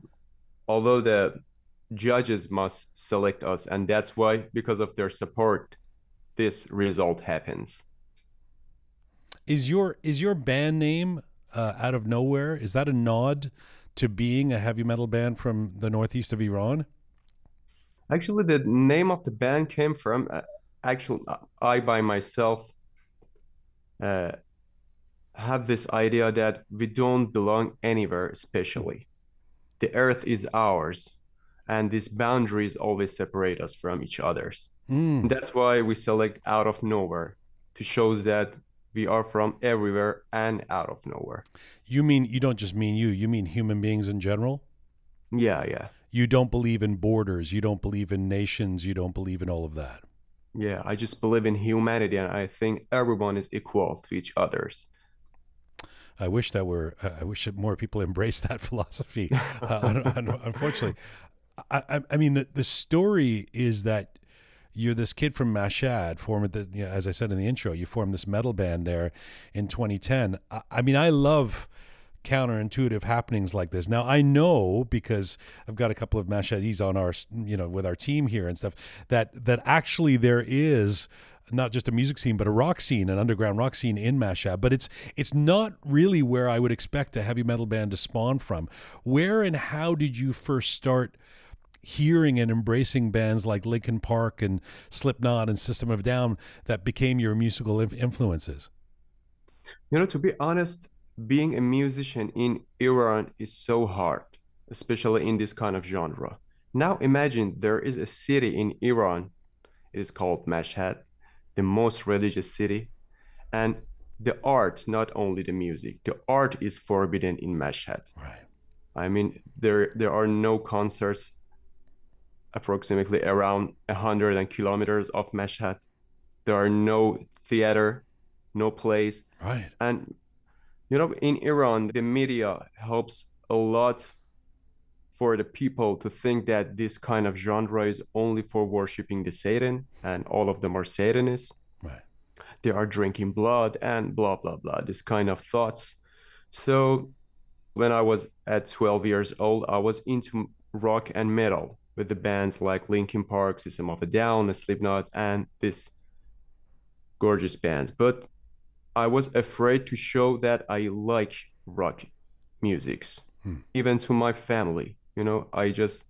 although the judges must select us, and that's why, because of their support, this result happens. Is your is your band name uh, out of nowhere? Is that a nod to being a heavy metal band from the northeast of Iran? Actually, the name of the band came from uh, actually I by myself uh, have this idea that we don't belong anywhere, especially. The earth is ours, and these boundaries always separate us from each others. Mm. That's why we select out of nowhere to shows that we are from everywhere and out of nowhere. You mean you don't just mean you, you mean human beings in general? Yeah, yeah. You don't believe in borders, you don't believe in nations, you don't believe in all of that. Yeah, I just believe in humanity and I think everyone is equal to each others. I wish that were. Uh, I wish that more people embrace that philosophy. Uh, un- un- unfortunately, I, I, I mean the the story is that you're this kid from Mashhad, formed the, you know, as I said in the intro, you formed this metal band there in 2010. I, I mean, I love counterintuitive happenings like this. Now I know because I've got a couple of Mashhadis on our, you know, with our team here and stuff that that actually there is not just a music scene but a rock scene, an underground rock scene in Mashhad. But it's it's not really where I would expect a heavy metal band to spawn from. Where and how did you first start? Hearing and embracing bands like Linkin Park and Slipknot and System of Down that became your musical influences? You know, to be honest, being a musician in Iran is so hard, especially in this kind of genre. Now imagine there is a city in Iran, it is called Mashhad, the most religious city, and the art, not only the music, the art is forbidden in Mashhad. Right. I mean, there there are no concerts approximately around 100 kilometers of Mashhad. There are no theater, no plays. Right. And, you know, in Iran, the media helps a lot for the people to think that this kind of genre is only for worshiping the Satan and all of them are Satanists. Right. they are drinking blood and blah blah blah this kind of thoughts so when i was at 12 years old i was into rock and metal with the bands like linkin park system of a down slipknot and this gorgeous bands but i was afraid to show that i like rock musics Hmm. even to my family you know i just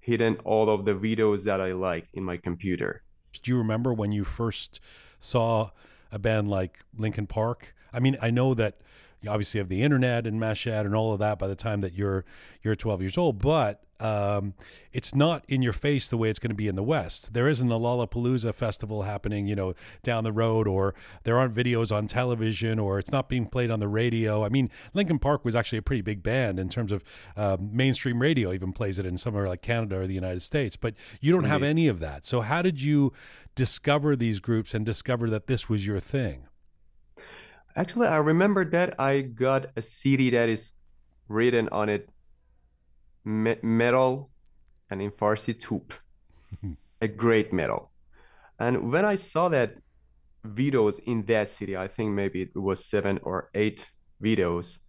hidden all of the videos that i liked in my computer Do you remember when you first saw a band like Linkin Park? I mean, I know that you obviously have the internet and Mashhad and all of that by the time that you're you're 12 years old, but um, it's not in your face the way it's going to be in the West. There isn't a Lollapalooza festival happening, you know, down the road, or there aren't videos on television, or it's not being played on the radio. I mean, Linkin Park was actually a pretty big band in terms of um, mainstream radio, even plays it in somewhere like Canada or the United States, but you don't have any of that. So, how did you discover these groups and discover that this was your thing? Actually, I remember that I got a CD that is written on it me- metal and in Farsi tup, a great metal. And when I saw that videos in that city, I think maybe it was seven or eight videos,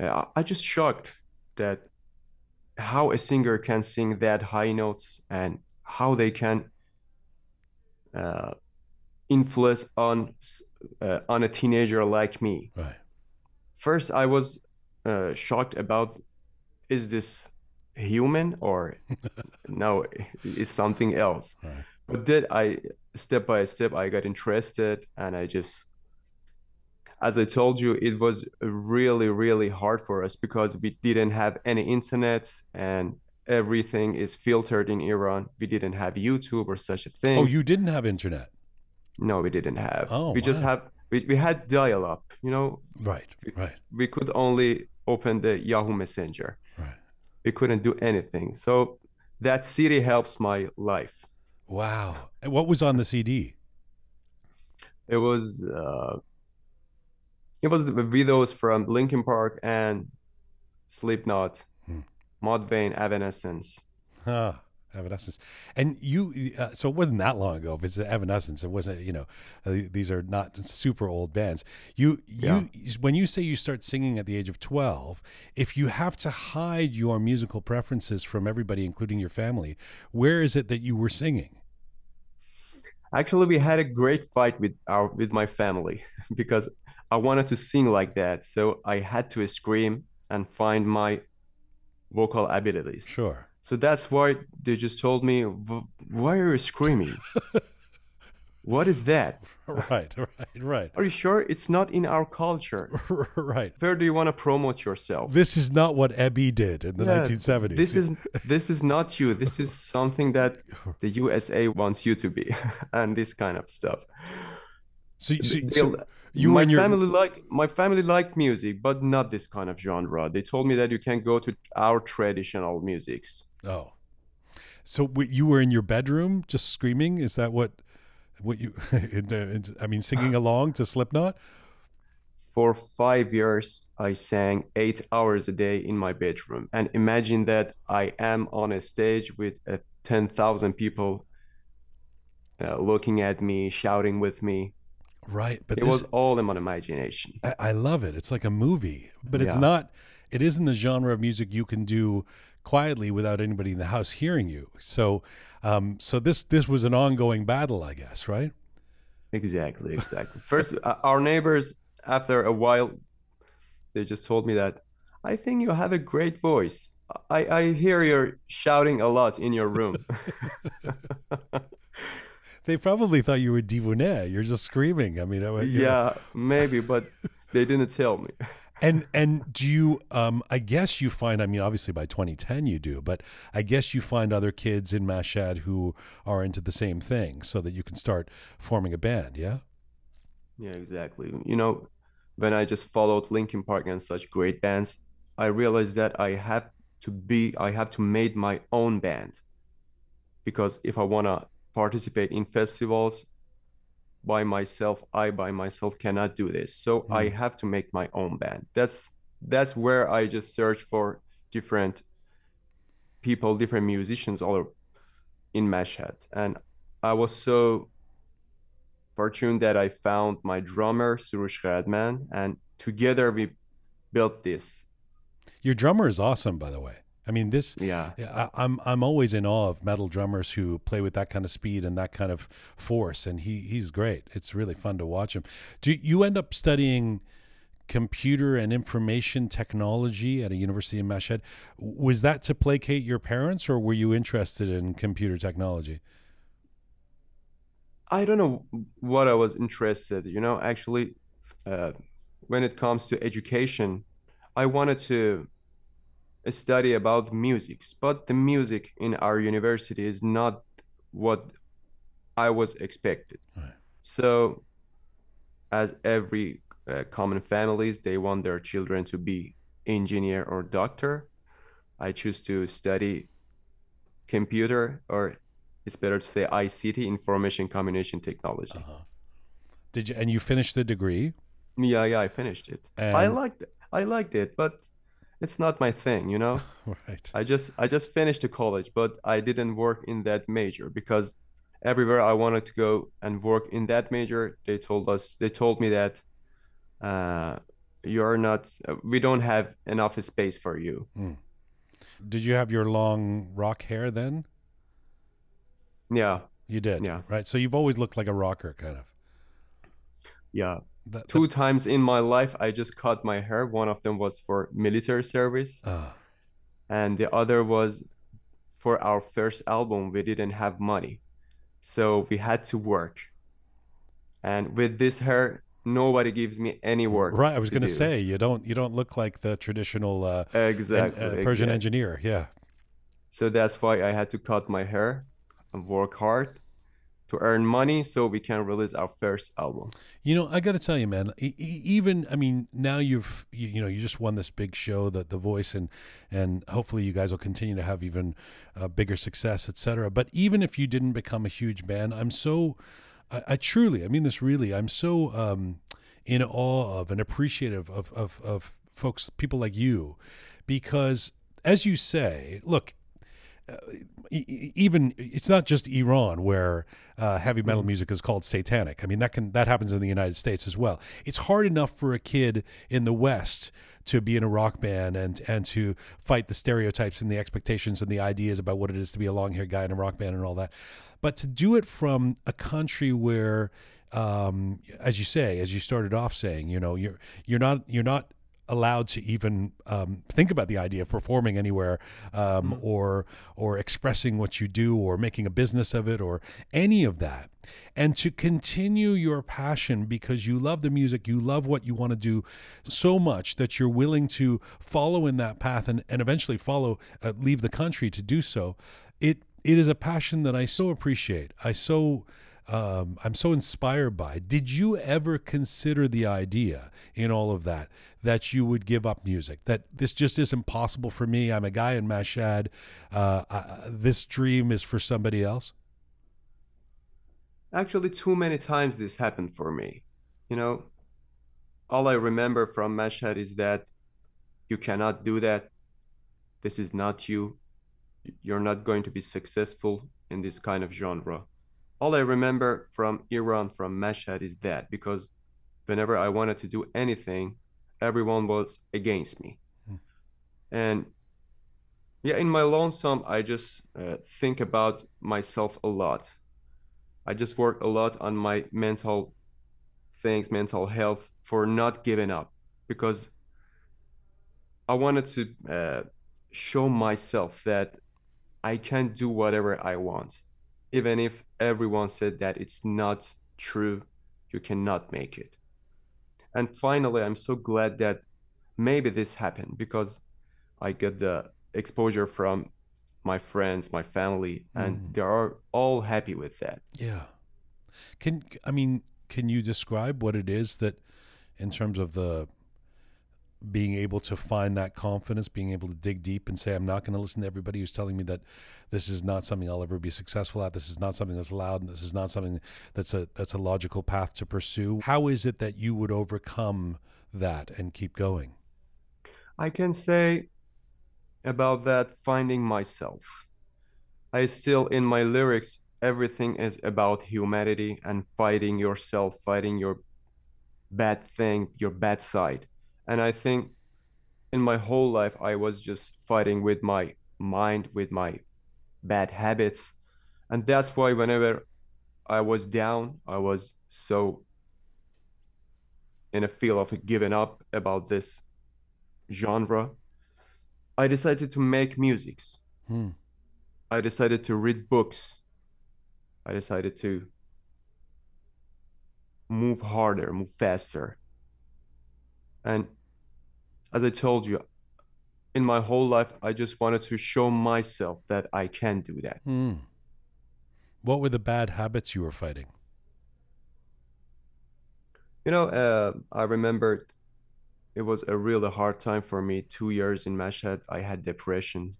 uh, I just shocked that how a singer can sing that high notes and how they can uh, influence on uh, on a teenager like me. Right. First, I was uh, shocked about is this human or no, it's something else. Right. But then I step by step I got interested and I just as I told you, it was really, really hard for us because we didn't have any internet and everything is filtered in Iran. We didn't have YouTube or such a thing. Oh, you didn't have internet. No, we didn't have. Oh, we just have we, we had dial up, you know, Right. Right. we could only open the Yahoo Messenger. Right. We couldn't do anything. So that city helps my life. Wow. And What was on the CD? It was uh it was the videos from Linkin Park and Slipknot, Hmm. Mudvayne, Evanescence. Huh. Evanescence. And you, uh, so it wasn't that long ago. If it's Evanescence, it wasn't, you know, uh, these are not super old bands. You, you, when you say you start singing at the age of 12, if you have to hide your musical preferences from everybody, including your family, where is it that you were singing? Actually, we had a great fight with our with my family because I wanted to sing like that. So I had to scream and find my vocal abilities. Sure. So that's why they just told me, "Why are you screaming? what is that? Right, right, right, Are you sure it's not in our culture? right. Where do you want to promote yourself?" This is not what Ebi did in the Yeah, 1970s. This is this is not you. This is something that the USA wants you to be, and this kind of stuff. so, so, so you my your family like my family liked music, but not this kind of genre. They told me that you can go to our traditional musics. Oh, so w- you were in your bedroom just screaming? Is that what, what you? in the- in- I mean, singing along to Slipknot? For five years, I sang eight hours a day in my bedroom. And imagine that I am on a stage with uh, 10,000 people uh, looking at me, shouting with me. Right, but It this, was all in my imagination. I, I love it. It's like a movie, but it's not. It isn't the genre of music you can do quietly without anybody in the house hearing you. So, um, so this this was an ongoing battle, I guess, right? Exactly, exactly. First, uh, our neighbors, after a while, they just told me that I think you have a great voice. I, I hear you're shouting a lot in your room. They probably thought you were Divonet. You're just screaming. I mean, I- you know. yeah, maybe, but they didn't tell me. And and do you? Um, I guess you find. I mean, obviously by 2010 you do, but I guess you find other kids in Mashhad who are into the same thing, so that you can start forming a band. Yeah. Yeah, exactly. You know, when I just followed Linkin Park and such great bands, I realized that I have to be, I have to make my own band. Because if I want to participate in festivals by myself, I by myself cannot do this. So I have to make my own band. That's that's where I just search for different people, different musicians all in Mashhad. And I was so fortunate that I found my drummer Surush Radman, and together we built this. Your drummer is awesome, by the way. I mean, this. Yeah. I, I'm I'm always in awe of metal drummers who play with that kind of speed and that kind of force, and he he's great. It's really fun to watch him. Do you end up studying computer and information technology at a university in Mashhad? Was that to placate your parents, or were you interested in computer technology? I don't know what I was interested. You know, actually, uh, when it comes to education, I wanted to study about music, but the music in our university is not what I was expected. Right. So, as every uh, common families, they want their children to be engineer or doctor. I choose to study computer, or it's better to say ICT, information communication technology. Uh-huh. Did you and you finished the degree? Yeah, yeah, I finished it. I liked it. I liked it, but it's not my thing, you know. right. I just I just finished the college, but I didn't work in that major because everywhere I wanted to go and work in that major, they told us they told me that uh, you're not uh, we don't have enough space for you. Did you have your long rock hair then? Yeah, You did. Yeah. Right. So you've always looked like a rocker, kind of. yeah. That, Two times in my life, I just cut my hair. One of them was for military service, uh, and the other was for our first album. We didn't have money, so we had to work. And with this hair, nobody gives me any work. right. I was going to say you don't you don't look like the traditional uh, en- uh, Persian exactly. engineer. Yeah. So that's why I had to cut my hair and work hard to earn money so we can release our first album. You know, I got to tell you, man. Even I mean, now you've you, you know you just won this big show, the the Voice, and and hopefully you guys will continue to have even uh, bigger success, etc. But even if you didn't become a huge band, I'm so I, I truly, I mean this really, I'm so um, in awe of and appreciative of of of folks, people like you, because as you say, look, even it's not just Iran where uh, heavy metal music is called satanic. I mean that can that happens in the United States as well. It's hard enough for a kid in the West to be in a rock band and and to fight the stereotypes and the expectations and the ideas about what it is to be a long haired guy in a rock band and all that. But to do it from a country where um, as you say, as you started off saying, you know, you're you're not you're not allowed to even um, think about the idea of performing anywhere um, or or expressing what you do or making a business of it or any of that. And to continue your passion because you love the music you love what you want to do so much that you're willing to follow in that path and, and eventually follow uh, leave the country to do so it it is a passion that I so appreciate. I so um, I'm so inspired by. Did you ever consider the idea in all of that that you would give up music? That this just isn't possible for me. I'm a guy in Mashhad. Uh, I, this dream is for somebody else. Actually, too many times this happened for me. You know, all I remember from Mashhad is that you cannot do that. This is not you. You're not going to be successful in this kind of genre. All I remember from Iran, from Mashhad, is that because whenever I wanted to do anything, everyone was against me. And yeah, in my lonesome, I just uh, think about myself a lot. I just work a lot on my mental things, mental health for not giving up because I wanted to uh, show myself that I can do whatever I want, even if everyone said that it's not true, you cannot make it. And finally, I'm so glad that maybe this happened because I got the exposure from my friends, my family, and mm. they are all happy with that. Yeah. Can I mean? Can you describe what it is that, in terms of the being able to find that confidence, being able to dig deep and say, I'm not going to listen to everybody who's telling me that this is not something I'll ever be successful at. This is not something that's allowed, and this is not something that's a that's a logical path to pursue. How is it that you would overcome that and keep going? I can say about that finding myself. I still, in my lyrics, everything is about humanity and fighting yourself, fighting your bad thing, your bad side. And I think in my whole life, I was just fighting with my mind, with my bad habits. And that's why whenever I was down, I was so in a feel of giving up about this genre. I decided to make musics. Hmm. I decided to read books. I decided to move harder, move faster. And as I told you, in my whole life, I just wanted to show myself that I can do that. Hmm. What were the bad habits you were fighting? You know, uh, I remember it was a really hard time for me. Two years in Mashhad, I had depression.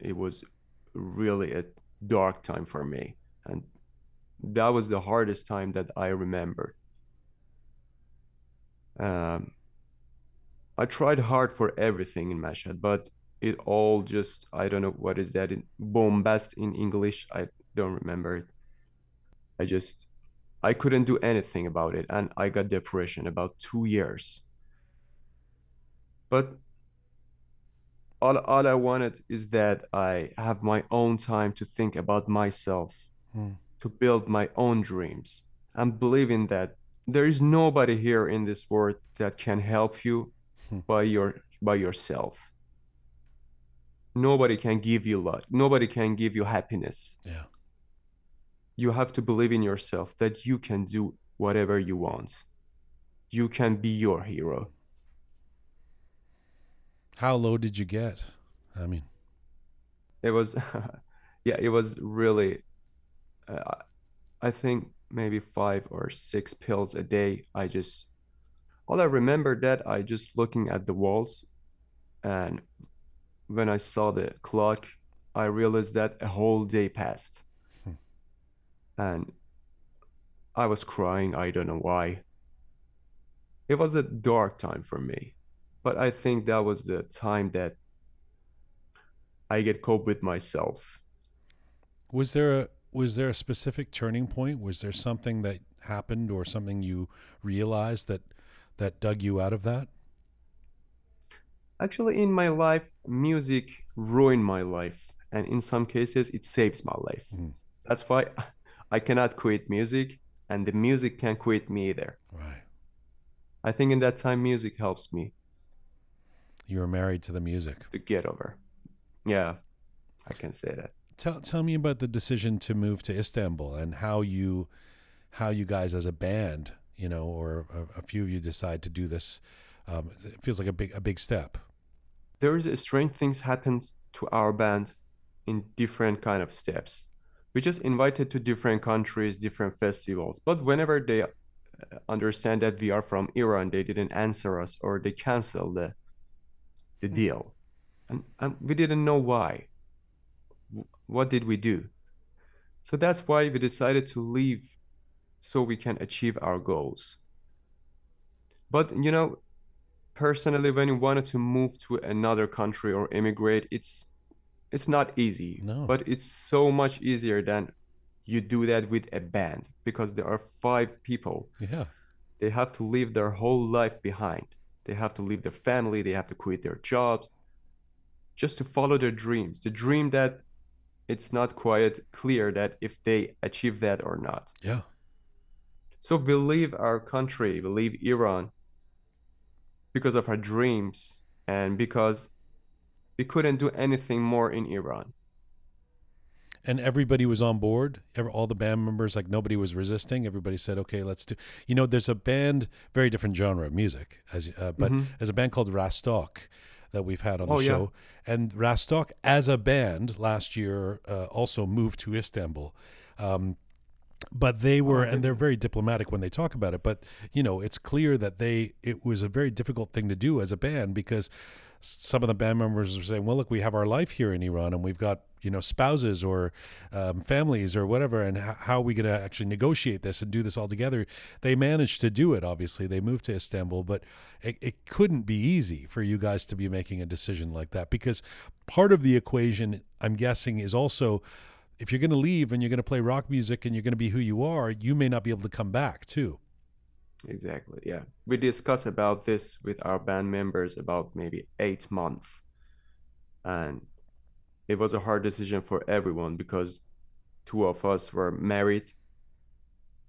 It was really a dark time for me. And that was the hardest time that I remember. Um, I tried hard for everything in Mashhad, but it all just, I don't know what is that in bombast in English. I don't remember it. I just, I couldn't do anything about it. And I got depression about two years. But all, all I wanted is that I have my own time to think about myself, Hmm. to build my own dreams, and believing that there is nobody here in this world that can help you. By your by yourself. Nobody can give you luck. Nobody can give you happiness. Yeah. You have to believe in yourself that you can do whatever you want. You can be your hero. How low did you get? I mean, it was yeah it was really uh, i think maybe five or six pills a day i just all i remember that i just looking at the walls and when i saw the clock i realized that a whole day passed Hmm. and i was crying i don't know why it was a dark time for me but i think that was the time that I get cope with myself. was there a was there a specific turning point? Was there something that happened or something you realized that that dug you out of that? Actually, in my life, music ruined my life, and in some cases, it saves my life. Mhm. That's why I cannot quit music, and the music can't quit me either. Right. I think in that time, music helps me You were married to the music. to get over. Yeah, I can say that. Tell tell me about the decision to move to Istanbul and how you how you guys as a band, you know, or a, a few of you decide to do this. Um, it feels like a big a big step. there is a strange things happens to our band in different kind of steps we just invited to different countries different festivals but whenever they uh, understand that we are from iran they didn't answer us or they cancel the the deal and, and we didn't know why what did we do so that's why we decided to leave so we can achieve our goals. But you know personally when you wanted to move to another country or immigrate it's it's not easy. No. but it's so much easier than you do that with a band because there are five people. Yeah. they have to leave their whole life behind. They have to leave their family. They have to quit their jobs just to follow their dreams. The dream that it's not quite clear that if they achieve that or not. Yeah. So we leave our country, we leave Iran because of our dreams and because we couldn't do anything more in Iran. And everybody was on board. All the band members, like nobody was resisting. Everybody said, "Okay, let's do." You know, there's a band, very different genre of music, as uh, but Mhm. there's a band called Rastak that we've had on the Oh, yeah. show, and Rastak as a band last year uh, also moved to Istanbul. Um, but they were, and they're very diplomatic when they talk about it. But you know, it's clear that they it was a very difficult thing to do as a band because some of the band members were saying, "Well, look, we have our life here in Iran, and we've got you know spouses or um, families or whatever, and h- how are we going to actually negotiate this and do this all together?" They managed to do it. Obviously, they moved to Istanbul, but it, it couldn't be easy for you guys to be making a decision like that because part of the equation, I'm guessing, is also if you're going to leave and you're going to play rock music and you're going to be who you are, you may not be able to come back too. Exactly. Yeah. We discussed about this with our band members about maybe eight months. And it was a hard decision for everyone because two of us were married.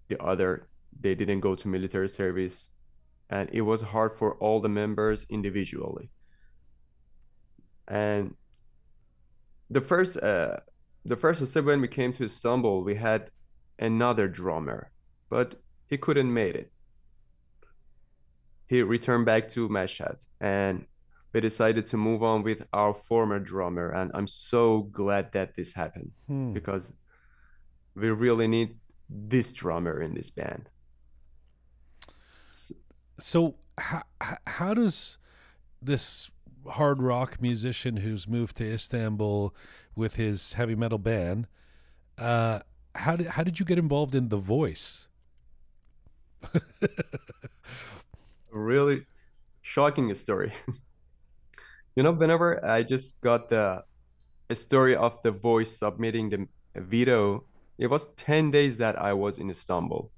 The other, they didn't go to military service. And it was hard for all the members individually. And the first, uh, the first step when we came to Istanbul, we had another drummer, but he couldn't make it he returned back to Mashhad and we decided to move on with our former drummer and I'm so glad that this happened Hmm. because we really need this drummer in this band. So how how does this hard rock musician who's moved to Istanbul with his heavy metal band, uh, how did how did you get involved in The Voice? really shocking story. you know, whenever I just got the story of the voice submitting the video, it was 10 days that I was in Istanbul.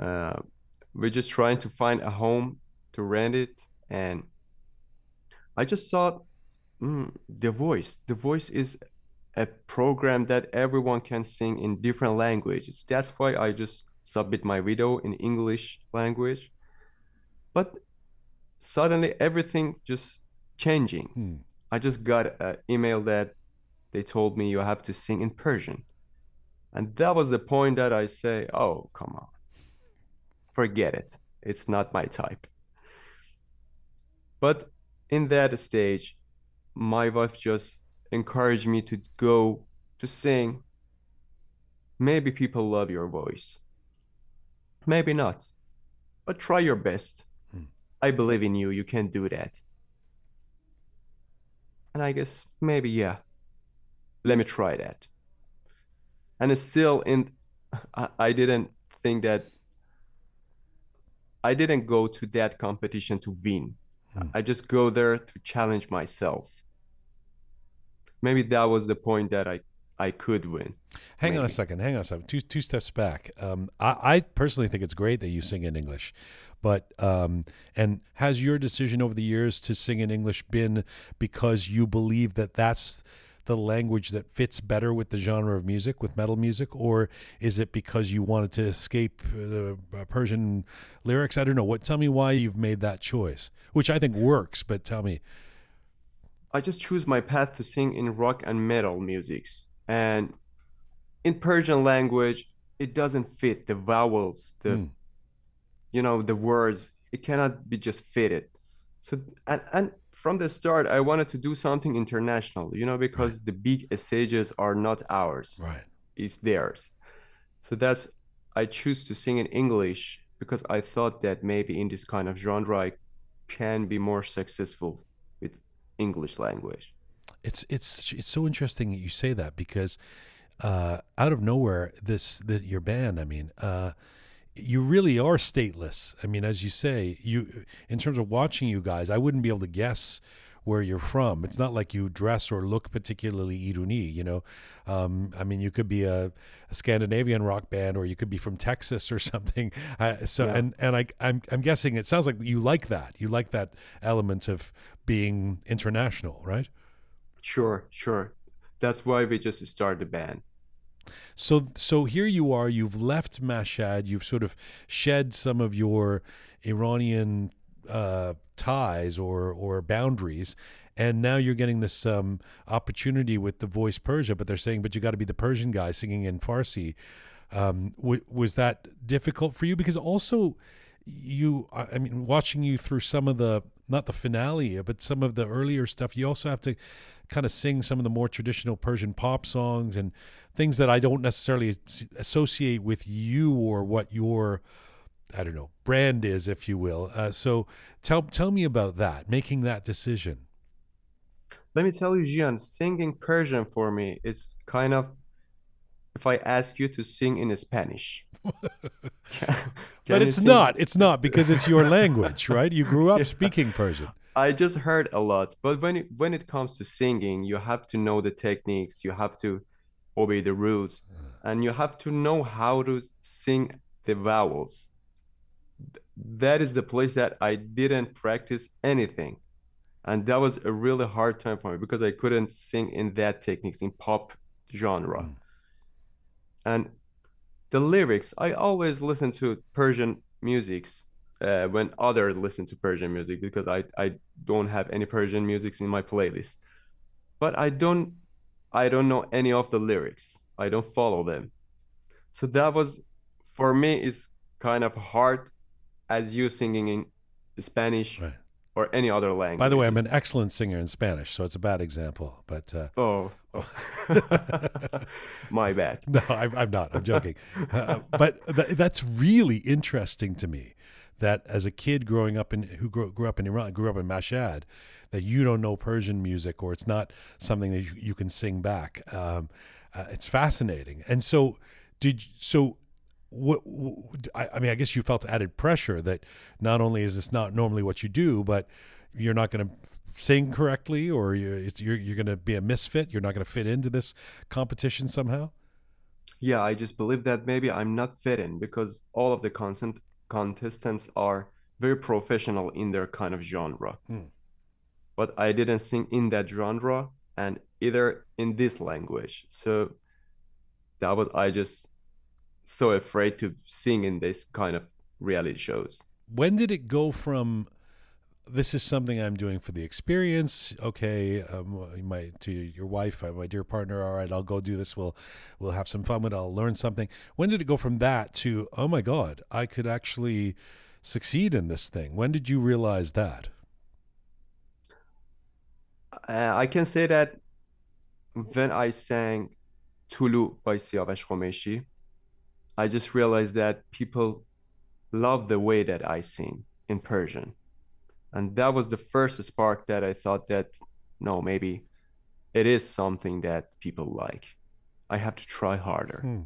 Uh, we're just trying to find a home to rent it. And I just saw mm, The Voice. The Voice is a program that everyone can sing in different languages. That's why I just submit my video in English language but suddenly everything just changing Hmm. i just got an email that they told me you have to sing in persian and that was the point that i say oh come on forget it it's not my type but in that stage my wife just encouraged me to go to sing maybe people love your voice maybe not but try your best hmm. I believe in you. You can do that. And I guess maybe yeah. Let me try that. And it's still in I, I didn't think that I didn't go to that competition to win. Hmm. I just go there to challenge myself. Maybe that was the point that I I could win. Hang on a second. Hang on a second. Two two steps back. Um, I, I personally think it's great that you sing in English, but um, and has your decision over the years to sing in English been because you believe that that's the language that fits better with the genre of music, with metal music, or is it because you wanted to escape the uh, Persian lyrics? I don't know. What? Tell me why you've made that choice, which I think works. But tell me. I just choose my path to sing in rock and metal musics. And in Persian language, it doesn't fit the vowels, the Hmm. you know, the words. It cannot be just fitted. So and and from the start, I wanted to do something international, you know, because the big stages are not ours, Right. it's theirs. So that's I choose to sing in English because I thought that maybe in this kind of genre I can be more successful English language. It's it's it's so interesting that you say that because uh, out of nowhere, this the, your band. I mean, uh, you really are stateless. I mean, as you say, you in terms of watching you guys, I wouldn't be able to guess where you're from. It's not like you dress or look particularly Iruni, you know. Um, I mean, you could be a, a Scandinavian rock band, or you could be from Texas or something. Uh, so, Yeah. and and I, I'm I'm guessing it sounds like you like that. You like that element of being international, right? Sure, sure. That's why we just started the band. So so here you are. You've left Mashhad. You've sort of shed some of your Iranian uh, ties or or boundaries, and now you're getting this um, opportunity with the Voice Persia. But they're saying, but you got to be the Persian guy singing in Farsi. Um, w- was that difficult for you? Because also, you I mean, watching you through some of the not the finale, but some of the earlier stuff, you also have to kind of sing some of the more traditional Persian pop songs and things that I don't necessarily associate with you or what your I don't know brand is, if you will. Uh, so tell tell me about that, making that decision. Let me tell you, Jian, singing Persian for me, it's kind of if I ask you to sing in Spanish. But it's not. It's not because it's your language, right? You grew up Yeah. speaking Persian. I just heard a lot, but when it when it comes to singing, you have to know the techniques. You have to obey the rules and you have to know how to sing the vowels that is the place that i didn't practice anything. And that was a really hard time for me because i couldn't sing in that techniques in pop genre. Mm. and the lyrics i always listen to persian musics uh, when others listen to persian music because i i don't have any persian musics in my playlist. But i don't i don't know any of the lyrics. I don't follow them. So that was for me is kind of hard as you singing in spanish Right. or any other language By the way, I'm an excellent singer in Spanish, so it's a bad example. But uh, oh my bad no, I'm, I'm not. I'm joking. Uh, but th- that's really interesting to me. That as a kid growing up in who grew, grew up in Iran, grew up in Mashhad, that you don't know Persian music or it's not something that you, you can sing back. Um, uh, it's fascinating. And so, did so. What, what I, I mean, I guess you felt added pressure that not only is this not normally what you do, but you're not going to sing correctly, or you, it's, you're you're going to be a misfit. You're not going to fit into this competition somehow. Yeah, I just believe that maybe I'm not fit in because all of the constant contestants are very professional in their kind of genre. Hmm. But I didn't sing in that genre and either in this language. So that was I just so afraid to sing in this kind of reality shows. when did it go from this is something I'm doing for the experience. Okay, um, my to your wife, uh, my dear partner. All right, I'll go do this. We'll we'll have some fun with. it. I'll learn something. When did it go from that to oh my god, I could actually succeed in this thing? When did you realize that? Uh, I can say that when I sang Tulu by Siavash Ghomeshi, I just realized that people love the way that I sing in Persian. And that was the first spark that I thought that no, maybe it is something that people like. I have to try harder. Hmm.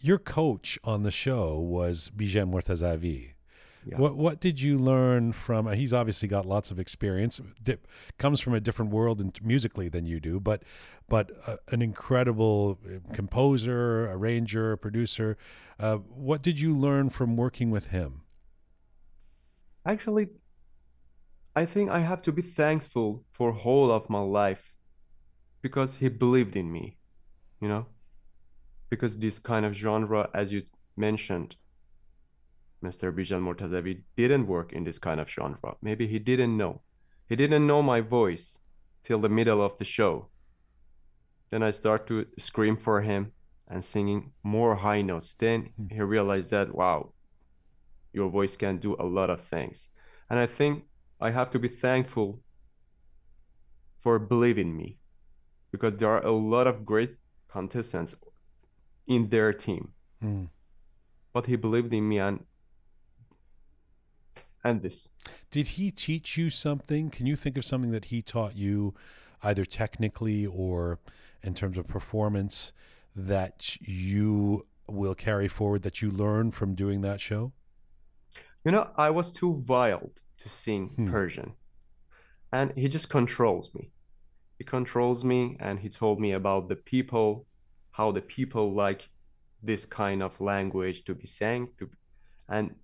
Your coach on the show was Bijan Mortazavi. Yeah. What what did you learn from? uh, He's obviously got lots of experience. Di- comes from a different world and musically than you do, but but uh, an incredible uh, composer, arranger, producer. Uh, what did you learn from working with him? Actually, I think I have to be thankful for whole of my life because he believed in me, you know? Because this kind of genre, as you mentioned, Mr. Bijan Mortazavi didn't work in this kind of genre. Maybe he didn't know. He didn't know my voice till the middle of the show. Then I start to scream for him and singing more high notes. Then he realized that, wow, your voice can do a lot of things. And I think I have to be thankful for believing me because there are a lot of great contestants in their team. Hmm. But he believed in me and and this. Did he teach you something? Can you think of something that he taught you, either technically or in terms of performance, that you will carry forward that you learned from doing that show? You know, I was too wild to sing Hmm. Persian. And he just controls me. He controls me and he told me about the people, how the people like this kind of language to be sang to and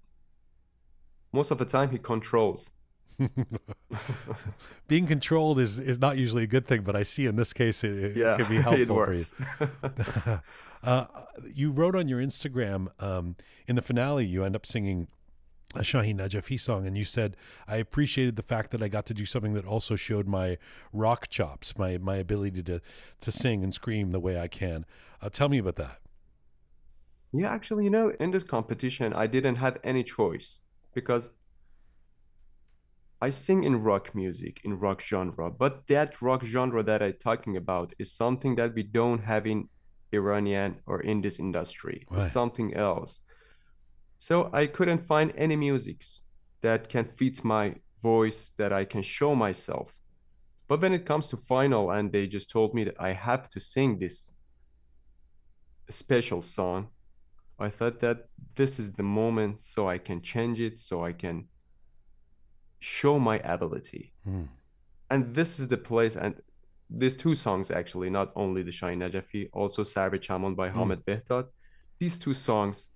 most of the time he controls. Being controlled is, is not usually a good thing, but I see in this case it, it Yeah, could be helpful for you. uh, you wrote on your Instagram um, in the finale, you end up singing a Shaheen Najafi song, and you said, "I appreciated the fact that I got to do something that also showed my rock chops, my my ability to to sing and scream the way I can." Uh, tell me about that. Yeah, actually, you know, in this competition, I didn't have any choice because I sing in rock music, in rock genre, but that rock genre that I'm talking about is something that we don't have in Iranian or in this industry. Right. It's something else. So I couldn't find any musics that can fit my voice, that I can show myself. But when it comes to final, and they just told me that I have to sing this special song, I thought that this is the moment so I can change it, so I can show my ability. Hmm. And this is the place, and these two songs actually, not only the Shaheen Najafi, also Sarbe Chaman by Hamed Behdad. These two songs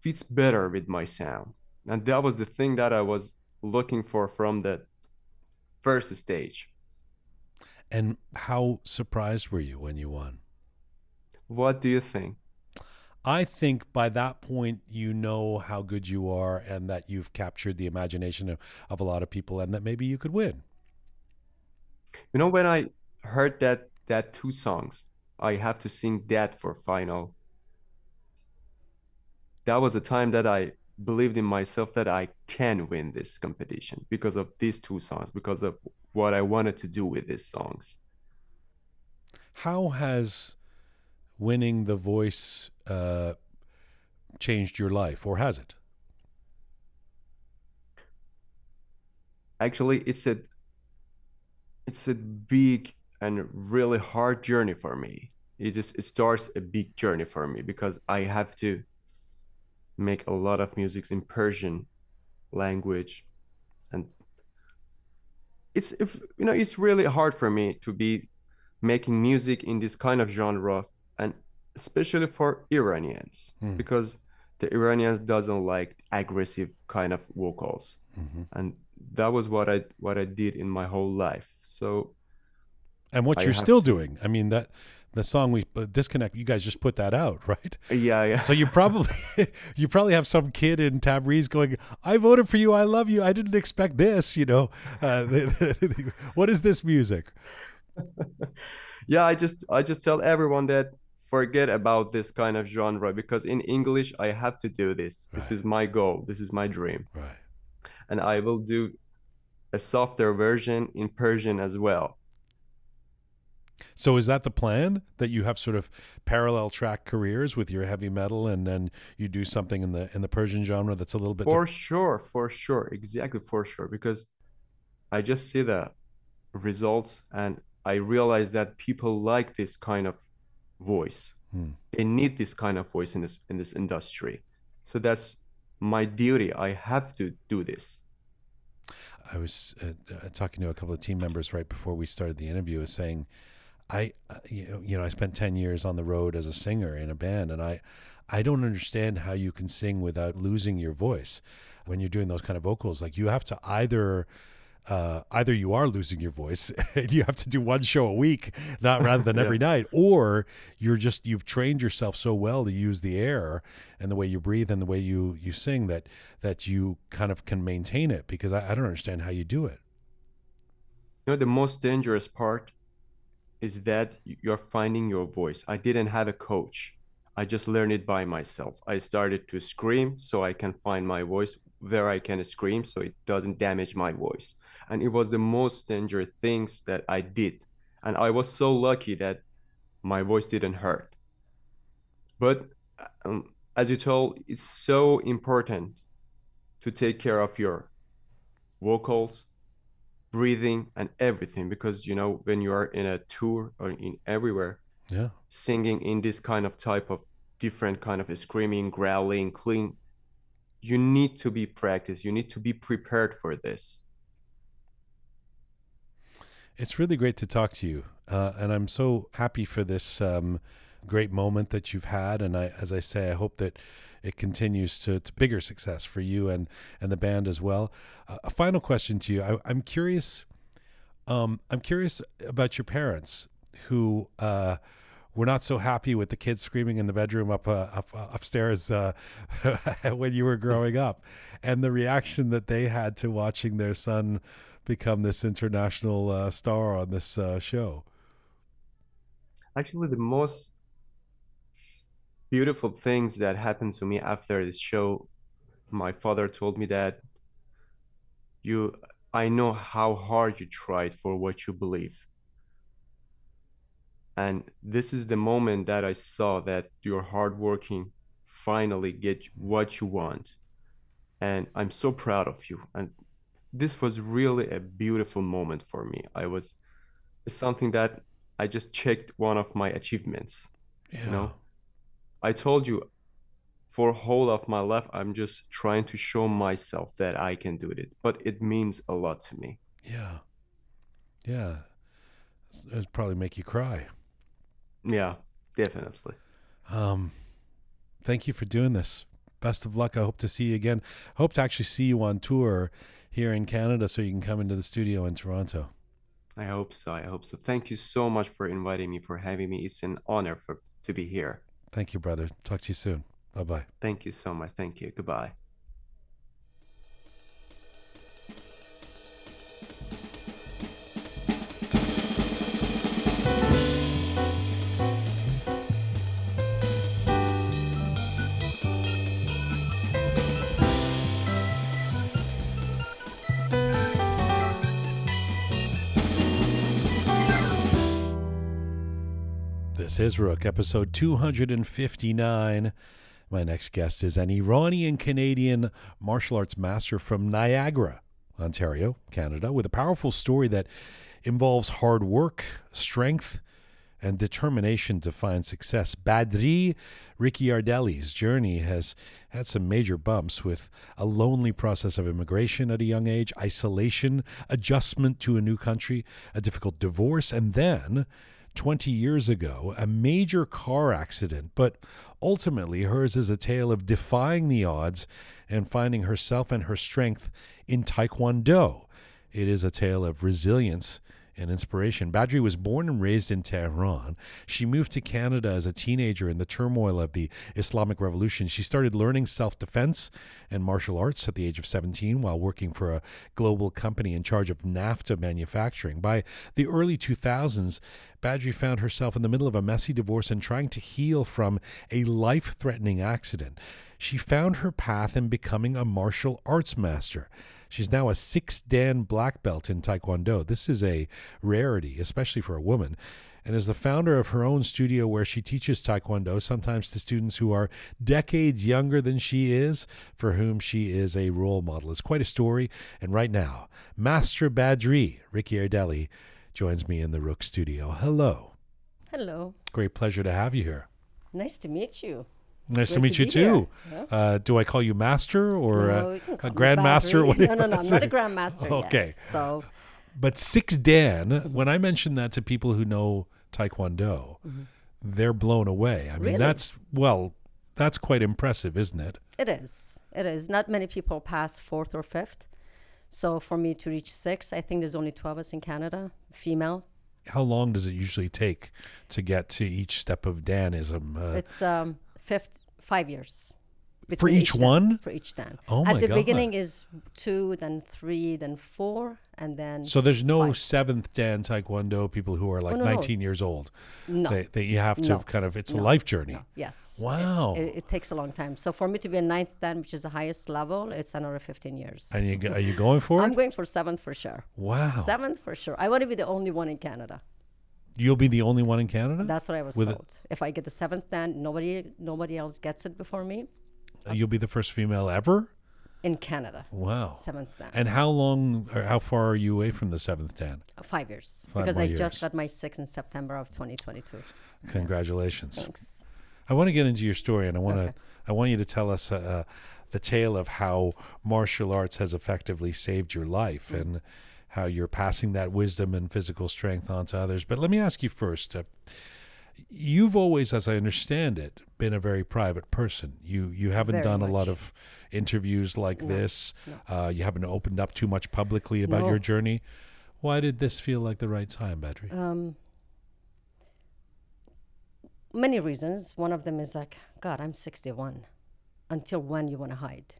fits better with my sound. And that was the thing that I was looking for from the first stage. And how surprised were you when you won? What do you think? I think by that point you know how good you are and that you've captured the imagination of, of a lot of people and that maybe you could win. You know, when I heard that that two songs, I have to sing that for final. That was a time that I believed in myself that I can win this competition because of these two songs, because of what I wanted to do with these songs. How has winning the voice uh, changed your life, or has it? Actually, it's a it's a big and really hard journey for me. It just it starts a big journey for me because I have to make a lot of music in Persian language, and it's if you know it's really hard for me to be making music in this kind of genre especially for Iranians Hmm. because the Iranians doesn't like aggressive kind of vocals Mhm. and that was what I what I did in my whole life so And what I you're still to. doing. I mean that the song we uh, disconnect. You guys just put that out, right? yeah yeah So you probably you probably have some kid in Tabriz going, "I voted for you. I love you. I didn't expect this." You know, uh, what is this music? yeah I just I just tell everyone that forget about this kind of genre because in English I have to do this. This is my goal. This is my dream. Right. and I will do a softer version in Persian as well. So is that the plan? That you have sort of parallel track careers with your heavy metal, and then you do something in the in the Persian genre that's a little bit For diff- sure, for sure, exactly for sure. Because I just see the results and I realize that people like this kind of voice. Hmm. They need this kind of voice in this in this industry. So that's my duty. I have to do this. I was uh, uh, talking to a couple of team members right before we started the interview, was saying, I, uh, you know, you know, I spent ten years on the road as a singer in a band, and I, I don't understand how you can sing without losing your voice when you're doing those kind of vocals. Like you have to either. Uh, either you are losing your voice and you have to do one show a week, not rather than Yeah. every night, or you're just you've trained yourself so well to use the air and the way you breathe and the way you you sing that that you kind of can maintain it. Because I, I don't understand how you do it. You know, the most dangerous part is that you're finding your voice. I didn't have a coach. I just learned it by myself. I started to scream so I can find my voice where I can scream so it doesn't damage my voice. And it was the most dangerous things that I did. And I was so lucky that my voice didn't hurt. But um, as you told, it's so important to take care of your vocals, breathing and everything because you know when you are in a tour or in everywhere Yeah. singing in this kind of type of different kind of screaming growling clean you need to be practiced you need to be prepared for this It's really great to talk to you, uh, and I'm so happy for this um, great moment that you've had. And I, as I say, I hope that it continues to, to bigger success for you and and the band as well. Uh, a final question to you: I, I'm curious. Um, I'm curious about your parents who. Uh, were not so happy with the kids screaming in the bedroom up uh, up uh, upstairs uh, when you were growing up, and the reaction that they had to watching their son become this international uh, star on this uh, show. actually the most beautiful things that happened to me after this show my father told me that you i know how hard you tried for what you believe. And this is the moment that i saw that your hard working finally get what you want. And i'm so proud of you. And this was really a beautiful moment for me i was it's something that i just checked one of my achievements Yeah. you know i told you for whole of my life i'm just trying to show myself that i can do it but it means a lot to me Yeah. Yeah. It'd probably make you cry. Yeah, definitely. Um, thank you for doing this. Best of luck. I hope to see you again. Hope to actually see you on tour here in Canada so you can come into the studio in Toronto. I hope so. I hope so. Thank you so much for inviting me, for having me. It's an honor for to be here. Thank you, brother. Talk to you soon. Bye bye. Thank you so much. Thank you. Goodbye. This Roqe, episode 259. My next guest is an Iranian Canadian martial arts master from Niagara, Ontario, Canada, with a powerful story that involves hard work, strength, and determination to find success. Badri Ricciardelli's journey has had some major bumps with a lonely process of immigration at a young age, isolation, adjustment to a new country, a difficult divorce, and then 20 years ago, a major car accident, but ultimately hers is a tale of defying the odds and finding herself and her strength in Taekwondo. It is a tale of resilience and inspiration. Badri was born and raised in Tehran. She moved to Canada as a teenager in the turmoil of the Islamic Revolution. She started learning self defense and martial arts at the age of 17 while working for a global company in charge of NAFTA manufacturing. By the early 2000s, Badri found herself in the middle of a messy divorce and trying to heal from a life threatening accident. She found her path in becoming a martial arts master. She's now a six Dan black belt in Taekwondo. This is a rarity, especially for a woman, and is the founder of her own studio where she teaches Taekwondo, sometimes to students who are decades younger than she is, for whom she is a role model. It's quite a story. And right now, Master Badri, Ricciardelli, joins me in the Roqe studio. Hello. Hello. Great pleasure to have you here. Nice to meet you. Nice to meet to you too. here. Uh, do I call you master or No, uh, a grandmaster? What no, no, no. I'm not a grandmaster yet. Okay. So But Six Dan, when I mention that to people who know Taekwondo, they're blown away. I mean, Mm-hmm. Really? that's, well, that's quite impressive, isn't it? it is. It is. Not many people pass fourth or fifth. So for me to reach six, I think there's only 12 of us in Canada, female. How long does it usually take to get to each step of Danism? Uh, It's um, fifth, five years. for each Dan- one? For each Dan. Oh At my the God. beginning is two, then three, then four, and then So there's no Five. seventh Dan Taekwondo people who are like Oh, no, no. 19 years old. no. They, they, you have to No. kind of, it's a life journey. no. Yes. Wow. It, it takes a long time. So for me to be a ninth Dan, which is the highest level, it's another 15 years. and you, are you going for it? I'm going for seventh for sure. Wow. Seventh for sure. I want to be the only one in Canada. You'll be the only one in Canada? That's what I was With it- told. If I get the seventh Dan, nobody nobody else gets it before me Uh, You'll be the first female ever? in Canada. Wow. Seventh Dan. And how long or how far are you away from the seventh Dan? Five years. Five because I years. just got my sixth in September of 2022. Congratulations. Thanks. I want to get into your story, and I want Okay. to I want you to tell us uh, uh, the tale of how martial arts has effectively saved your life Mm. and how you're passing that wisdom and physical strength on to others. But let me ask you first. Uh, you've always, as I understand it, been a very private person. You you haven't Very done a lot of interviews like No, this. no. Uh, you haven't opened up too much publicly about your journey. Why did this feel like the right time, Badri? Um, many reasons. One of them is like, God, I'm 61. Until when you want to hide?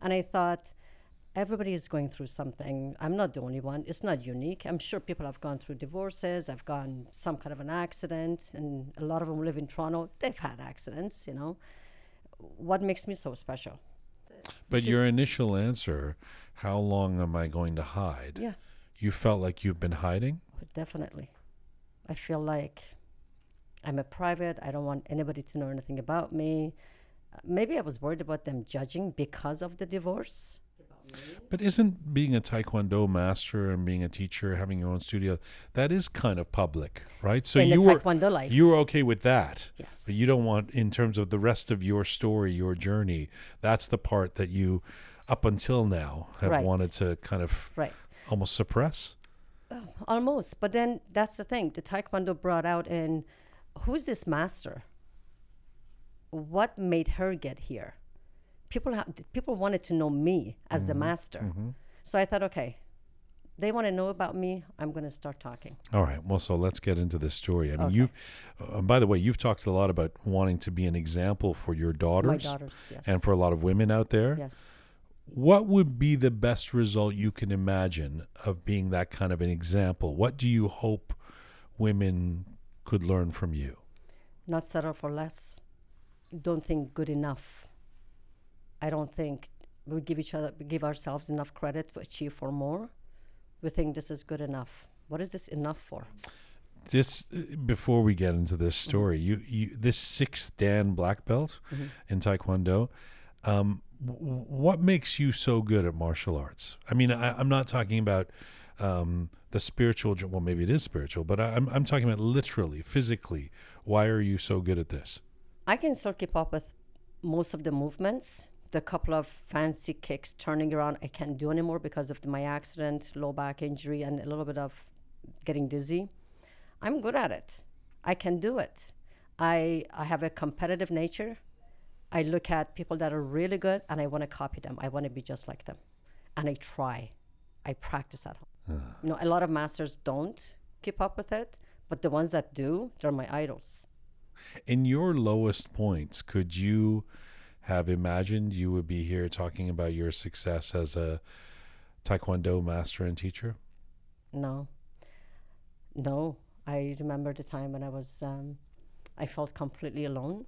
And I thought, everybody is going through something. I'm not the only one. It's not unique. I'm sure people have gone through divorces. I've gone some kind of an accident, and a lot of them live in Toronto. They've had accidents, you know. What makes me so special? But your initial answer, how long am I going to hide? Yeah, You felt like you've been hiding? definitely. I feel like I'm a private. I don't want anybody to know anything about me. Maybe I was worried about them judging because of the divorce. But isn't being a Taekwondo master and being a teacher, having your own studio, that is kind of public, right? So in you were life. you were okay with that. Yes. But you don't want in terms of the rest of your story, your journey, that's the part that you up until now have Right. wanted to kind of right. almost suppress. Oh, almost. But then that's the thing. The Taekwondo brought out in who's this master? What made her get here? People ha- people wanted to know me as the master. So I thought, okay, they want to know about me. I'm going to start talking. All right. Well, so let's get into this story. I mean, Okay. you've, uh, by the way, you've talked a lot about wanting to be an example for your daughters, My daughters, yes. and for a lot of women out there. yes. What would be the best result you can imagine of being that kind of an example? What do you hope women could learn from you? not settle for less. Don't think good enough. I don't think we give each other, we give ourselves enough credit to achieve for more. We think this is good enough. What is this enough for? Just uh, before we get into this story, you, you this sixth Dan black belt in Taekwondo. Um, w- what makes you so good at martial arts? I mean, I, I'm not talking about um, the spiritual. Well, maybe it is spiritual, but I, I'm I'm talking about literally, physically. Why are you so good at this? I can still keep up with most of the movements. The couple of fancy kicks, turning around, I can't do anymore because of my accident, low back injury, and a little bit of getting dizzy. I'm good at it. I can do it. I I have a competitive nature. I look at people that are really good and I want to copy them. I want to be just like them. And I try. I practice at home. You know, a lot of masters don't keep up with it, but the ones that do, they're my idols. In your lowest points, could you have imagined you would be here talking about your success as a Taekwondo master and teacher? No. No. I remember the time when I was, um, I felt completely alone.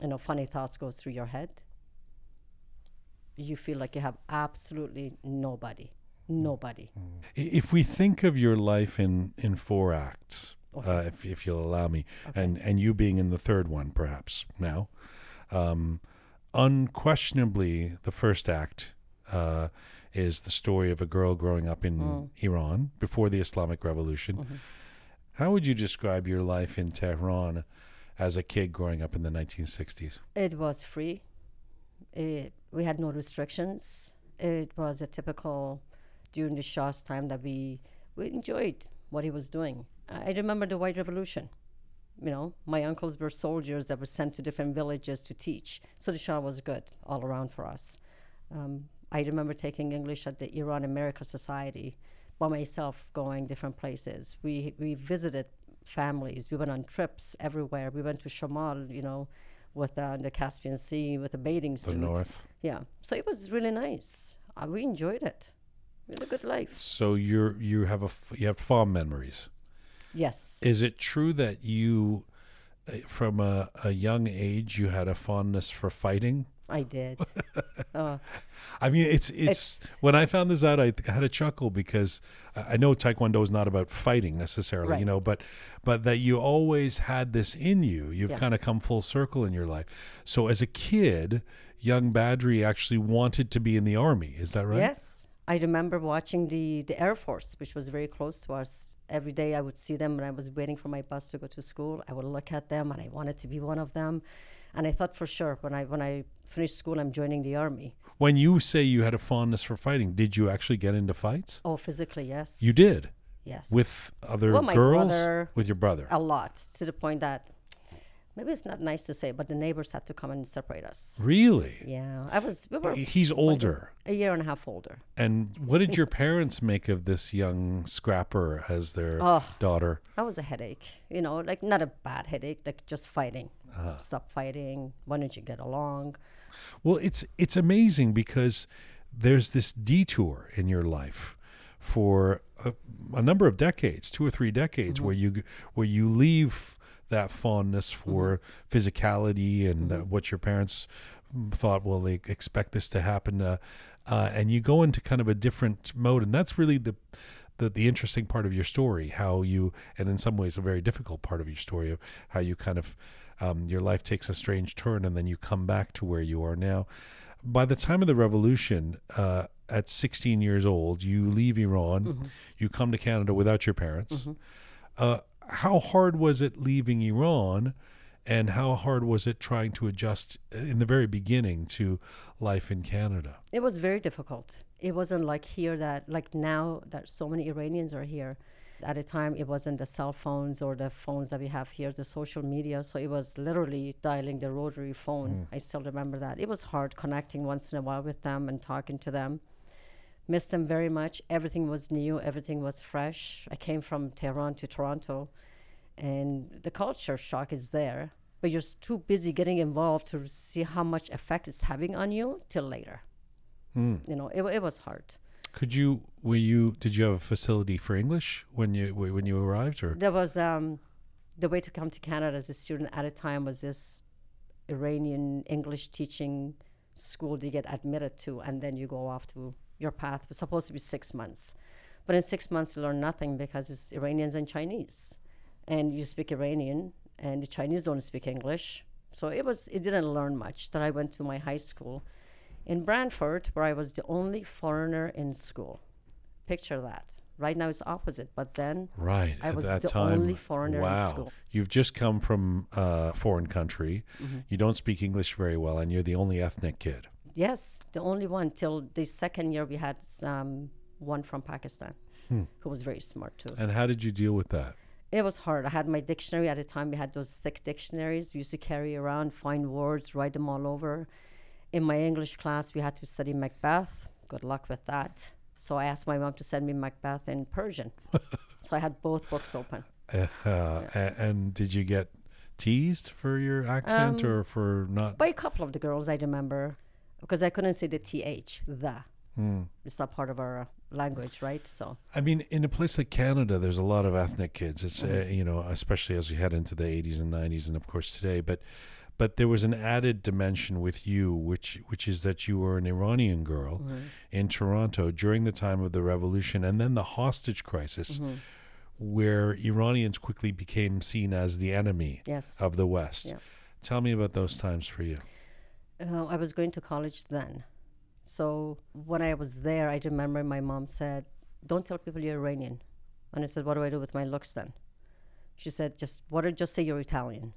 You know, funny thoughts go through your head. You feel like you have absolutely nobody. Nobody. If we think of your life in, in four acts, uh, if, if you'll allow me, and, and you being in the third one, perhaps now, um, unquestionably, the first act uh, is the story of a girl growing up in Iran before the Islamic Revolution. How would you describe your life in Tehran as a kid growing up in the 1960s? It was free. It, we had no restrictions. It was a typical during the Shah's time that we we enjoyed what he was doing. I remember the White Revolution. You know, my uncles were soldiers that were sent to different villages to teach. So the Shah was good all around for us. Um, I remember taking English at the Iran America Society by myself, going different places. We we visited families. We went on trips everywhere. We went to Shamal, you know, with uh, the Caspian Sea with a bathing The suit. North. Yeah, so it was really nice. Uh, we enjoyed it. We had a good life. So you're you have a f- you have fond memories. Yes. Is it true that you, uh, from a, a young age, you had a fondness for fighting? I did. uh, I mean, it's it's, It's- when I found this out, I had a chuckle because I know Taekwondo is not about fighting necessarily, you know, but but that you always had this in you. You've Yeah. kind of come full circle in your life. So as a kid, young Badri actually wanted to be in the army. Is that right? Yes. I remember watching the, the Air Force, which was very close to us. Every day I would see them when I was waiting for my bus to go to school. I would look at them and I wanted to be one of them. And I thought for sure when I when I finished school I'm joining the army. When you say you had a fondness for fighting, did you actually get into fights? Oh, physically, yes. You did Yes. with other Well, my girls, brother- with your brother. a lot to the point that maybe it's not nice to say, but the neighbors had to come and separate us. Really? Yeah, I was. We were He's older. a year and a half older. And what did your parents make of this young scrapper as their Oh. daughter? That was a headache, you know, like not a bad headache, like just fighting. Uh-huh. Stop fighting. Why don't you get along? Well, it's it's amazing because there's this detour in your life for a, a number of decades, two or three decades, where you where you leave that fondness for physicality and uh, what your parents thought. Well, they expect this to happen, uh, uh, and you go into kind of a different mode, and that's really the. The, the interesting part of your story, how you, and in some ways a very difficult part of your story, of how you kind of, um, your life takes a strange turn and then you come back to where you are now. By the time of the revolution, uh, at 16 years old, you leave Iran, you come to Canada without your parents. Uh, how hard was it leaving Iran And how hard was it trying to adjust in the very beginning to life in Canada? It was very difficult. It wasn't like here that, like now, that so many Iranians are here. At the time, it wasn't the cell phones or the phones that we have here, the social media. So it was literally dialing the rotary phone. Mm. I still remember that. It was hard connecting once in a while with them and talking to them. Missed them very much. Everything was new, everything was fresh. I came from Tehran to Toronto, and the culture shock is there. But you're too busy getting involved to see how much effect it's having on you till later. You know, it, it was hard. Could you were you did you have a facility for English when you when you arrived or There was um, the way to come to Canada as a student at a time was this Iranian English teaching school to get admitted to, and then you go off to your path. Was supposed to be six months, but in six months you learn nothing because it's Iranians and Chinese, and you speak Iranian, and the Chinese don't speak English. So it was it didn't learn much. That I went to my high school in Brantford, where I was the only foreigner in school. Picture that. Right now it's opposite, but then right I at was that the time? only foreigner in wow. school. You've just come from a foreign country. Mm-hmm. You don't speak English very well, and you're the only ethnic kid. Yes, the only one till the second year we had um, one from Pakistan Hmm. who was very smart too. And how did you deal with that? It was hard. I had my dictionary at the time. We had those thick dictionaries we used to carry around, find words, write them all over. In my English class, we had to study Macbeth. Good luck with that. So I asked my mom to send me Macbeth in Persian. so I had both books open. Uh, a- and did you get teased for your accent Um, or for not? By a couple of the girls, I remember, because I couldn't say the th, the. Hmm. It's not part of our uh, language, right? So I mean, in a place like Canada, there's a lot of ethnic kids. It's Mm-hmm. uh, you know, especially as we head into the 80s and 90s, and of course today. But but there was an added dimension with you, which which is that you were an Iranian girl Mm-hmm. in Toronto during the time of the revolution, and then the hostage crisis, Mm-hmm. where Iranians quickly became seen as the enemy yes. of the West. Yeah. Tell me about those times for you. Uh, I was going to college then. So when I was there, I remember my mom said, Don't tell people you're Iranian. And I said, What do I do with my looks then? She said, Just what did just say you're Italian.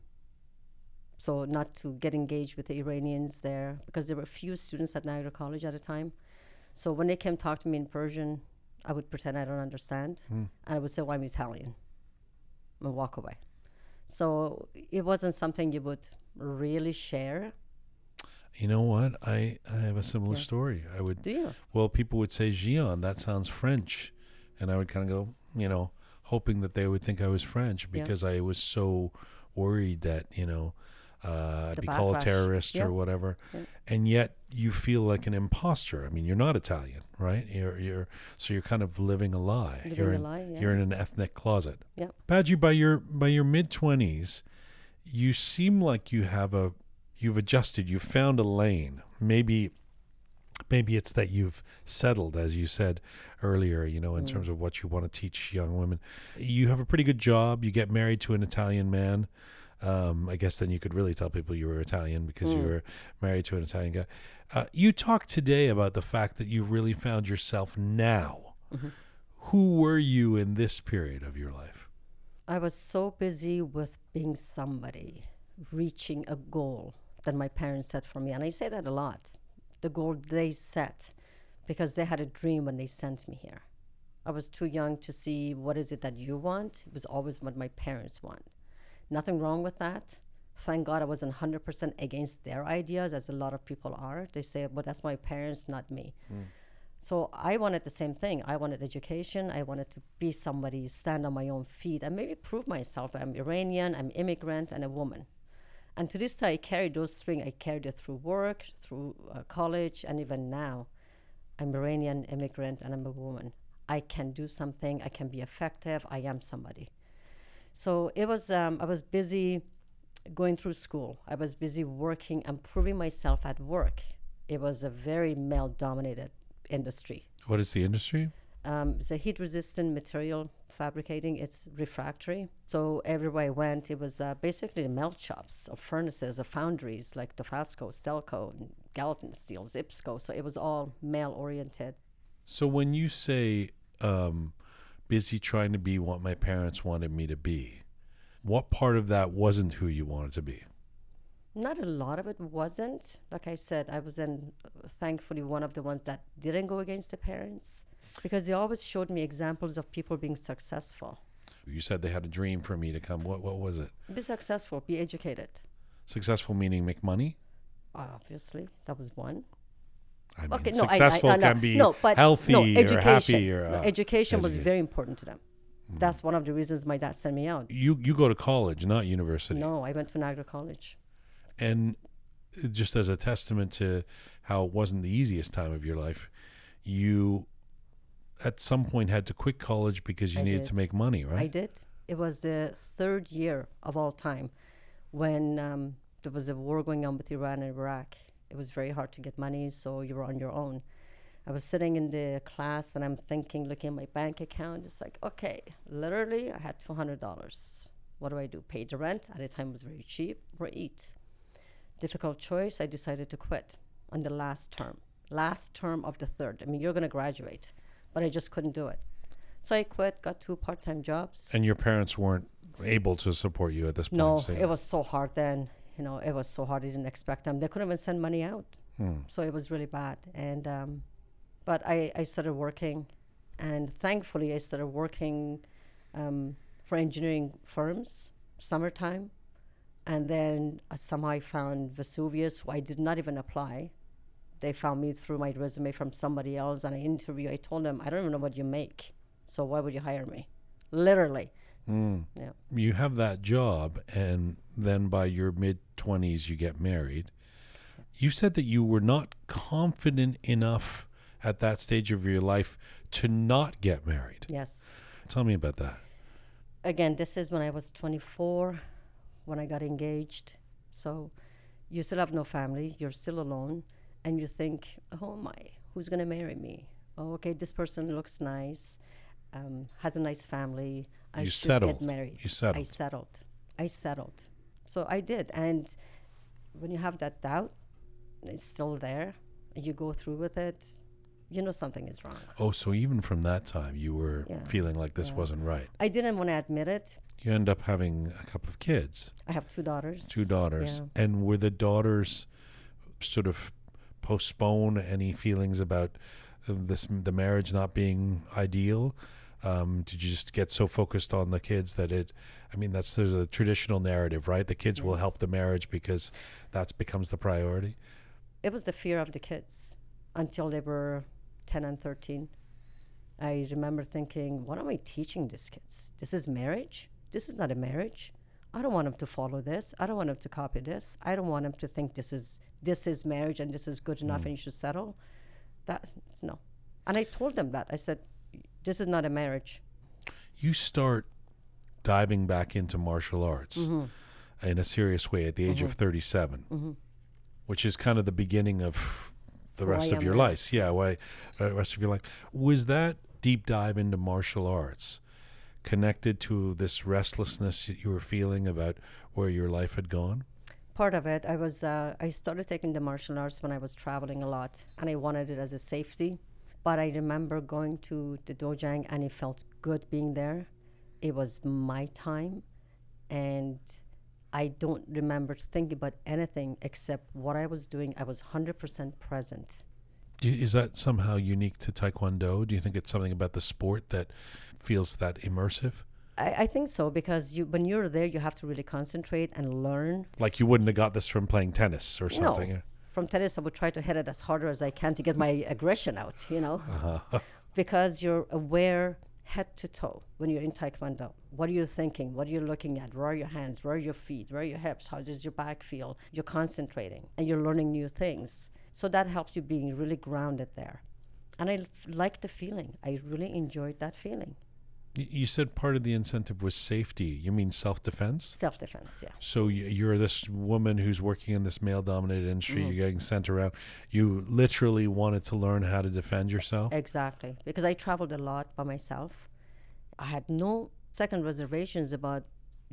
So not to get engaged with the Iranians there because there were few students at Niagara College at the time. So when they came talk to me in Persian, I would pretend I don't understand, and I would say, "Well, I'm Italian," and walk away. So it wasn't something you would really share. You know what? I, I have a similar Yeah. story. I would Do you? well, people would say Jian, that sounds French. And I would kind of go, you know, hoping that they would think I was French Yeah. because I was so worried that, you know, uh, I'd be called a terrorist Yeah. or whatever. Yeah. And yet you feel like an imposter. I mean, you're not Italian, right? You're, you're, so you're kind of living a lie. Living you're a in, lie, yeah. You're in an ethnic closet. Yeah. Badri, by your, by your mid twenties, you seem like you have a, you've adjusted, you've found a lane. Maybe maybe it's that you've settled as you said earlier you know in Mm. terms of what you want to teach young women you have a pretty good job you get married to an italian man um, i guess then you could really tell people you were italian because you Mm. were married to an italian guy uh, you talked today about the fact that you've really found yourself now Mm-hmm. who were you in this period of your life I was so busy with being somebody, reaching a goal that my parents set for me. And I say that a lot the goal they set because they had a dream when they sent me here. I was too young to see what is it that you want. It was always what my parents want. Nothing wrong with that. Thank God I wasn't 100% against their ideas, as a lot of people are. They say, well, that's my parents, not me. Hmm. So I wanted the same thing. I wanted education. I wanted to be somebody, stand on my own feet, and maybe prove myself. I'm Iranian, I'm immigrant, and a woman. And to this day, I carry those three. I carried it through work, through uh, college, and even now. I'm Iranian, immigrant, and I'm a woman. I can do something. I can be effective. I am somebody. So it was. Um, I was busy going through school. I was busy working and proving myself at work. It was a very male-dominated industry. what is the industry Um, it's a heat-resistant material fabricating. It's refractory. So everywhere I went, it was uh, basically the melt shops of furnaces, of foundries like Dofasco, Stelco, Gallatin Steel, Zipsco. So it was all male-oriented. so when you say um, busy trying to be what my parents wanted me to be What part of that wasn't who you wanted to be? Not a lot of it wasn't. Like I said, I was then thankfully one of the ones that didn't go against the parents because they always showed me examples of people being successful. You said they had a dream for me to come. What what was it? Be successful, be educated. Successful meaning make money. Obviously, that was one. I mean, Okay, no, I- I- successful I can be no, but healthy no, or education. happy or No, uh, education was very important to them. That's one of the reasons my dad sent me out. You you go to college, not university, No, I went to Niagara College. and just as a testament to how it wasn't the easiest time of your life, you at some point had to quit college because you I needed did. to make money, right? I did. It was the third year of all time when um, there was a war going on with Iran and Iraq. It was very hard to get money, so you were on your own. I was sitting in the class and I'm thinking, looking at my bank account, it's like, okay, literally, I had $200. What do I do? Pay the rent. At the time, it was very cheap, or eat. Difficult choice. I decided to quit on the last term, last term of the third. I mean, you're going to graduate, but I just couldn't do it. So I quit, got two part time jobs. And your parents weren't able to support you at this point. No, so- it was so hard then. You know, it was so hard. I didn't expect them. They couldn't even send money out. So it was really bad. And, um, but I, I started working, and thankfully, I started working um, for engineering firms, summertime. And then uh, somehow I found Vesuvius, who I did not even apply. They found me through my resume from somebody else, and I interview. I told them, I don't even know what you make, so why would you hire me? Literally. Hmm. Yeah. you have that job and then by your mid 20s you get married you said that you were not confident enough at that stage of your life to not get married Yes. tell me about that again, this is when I was 24 when I got engaged. So you still have no family, you're still alone, and you think, oh my, who's going to marry me? Oh, okay, this person looks nice, um, has a nice family. I You should settled. get married. You I settled. settled. I settled. So I did. And when you have that doubt, it's still there, you go through with it, you know something is wrong. oh so even from that time you were Yeah. feeling like this wasn't right I didn't want to admit it. you end up having a couple of kids I have two daughters. two daughters Yeah. and were the daughters sort of postpone any feelings about uh, this the marriage not being ideal. Um, did you just get so focused on the kids that it i mean that's there's a traditional narrative right? The kids will help the marriage because that becomes the priority. It was the fear of the kids until they were 10 and 13 i remember thinking what am i teaching these kids? This is marriage? This is not a marriage i don't want them to follow this. I don't want them to copy this. I don't want them to think this is this is marriage and this is good enough mm. and you should settle. That's no. And i told them that. I said this is not a marriage. You start diving back into martial arts mm-hmm. in a serious way at the age of mm-hmm. 37 mm-hmm. which is kind of the beginning of the rest of your life. Yeah why uh, rest of your life. Was that deep dive into martial arts connected to this restlessness that you were feeling about where your life had gone? Part of it i was uh, i started taking the martial arts when i was traveling a lot and i wanted it as a safety. But i remember going to the dojang and it felt good being there. It was my time and i don't remember thinking about anything except what i was doing. I was 100% present. Do you- is that somehow unique to taekwondo do you think it's something about the sport that feels that immersive I, I think so because you when you're there you have to really concentrate and learn like you wouldn't have got this from playing tennis or something No. From tennis, I would try to hit it as harder as I can to get my aggression out, you know? Uh-huh. because you're aware head to toe when you're in Taekwondo. What are you thinking? What are you looking at? Where are your hands? Where are your feet? Where are your hips? How does your back feel? You're concentrating and you're learning new things. So that helps you being really grounded there. And I like the feeling. I really enjoyed that feeling. Y- you said part of the incentive was safety you mean self-defense Self defense, yeah. So y- you're this woman who's working in this male-dominated industry. Mm-hmm. You're getting sent around. You literally wanted to learn how to defend yourself. Exactly, because I traveled a lot by myself. I had no second reservations about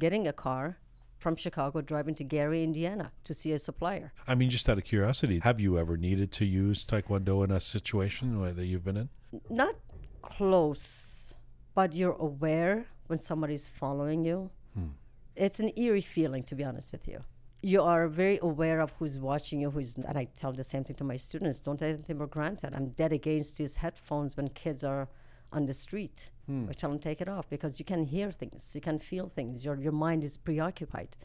getting a car from Chicago, driving to Gary, Indiana to see a supplier. I mean, just out of curiosity, have you ever needed to use Taekwondo in a situation where- that you've been in? Not close, but you're aware when somebody's following you. Hmm. it's an eerie feeling, to be honest with you. You are very aware of who's watching you, who's, and I tell the same thing to my students don't take anything for granted. I'm dead against these headphones when kids are on the street. I tell them take it off because you can hear things, you can feel things, your, your mind is preoccupied.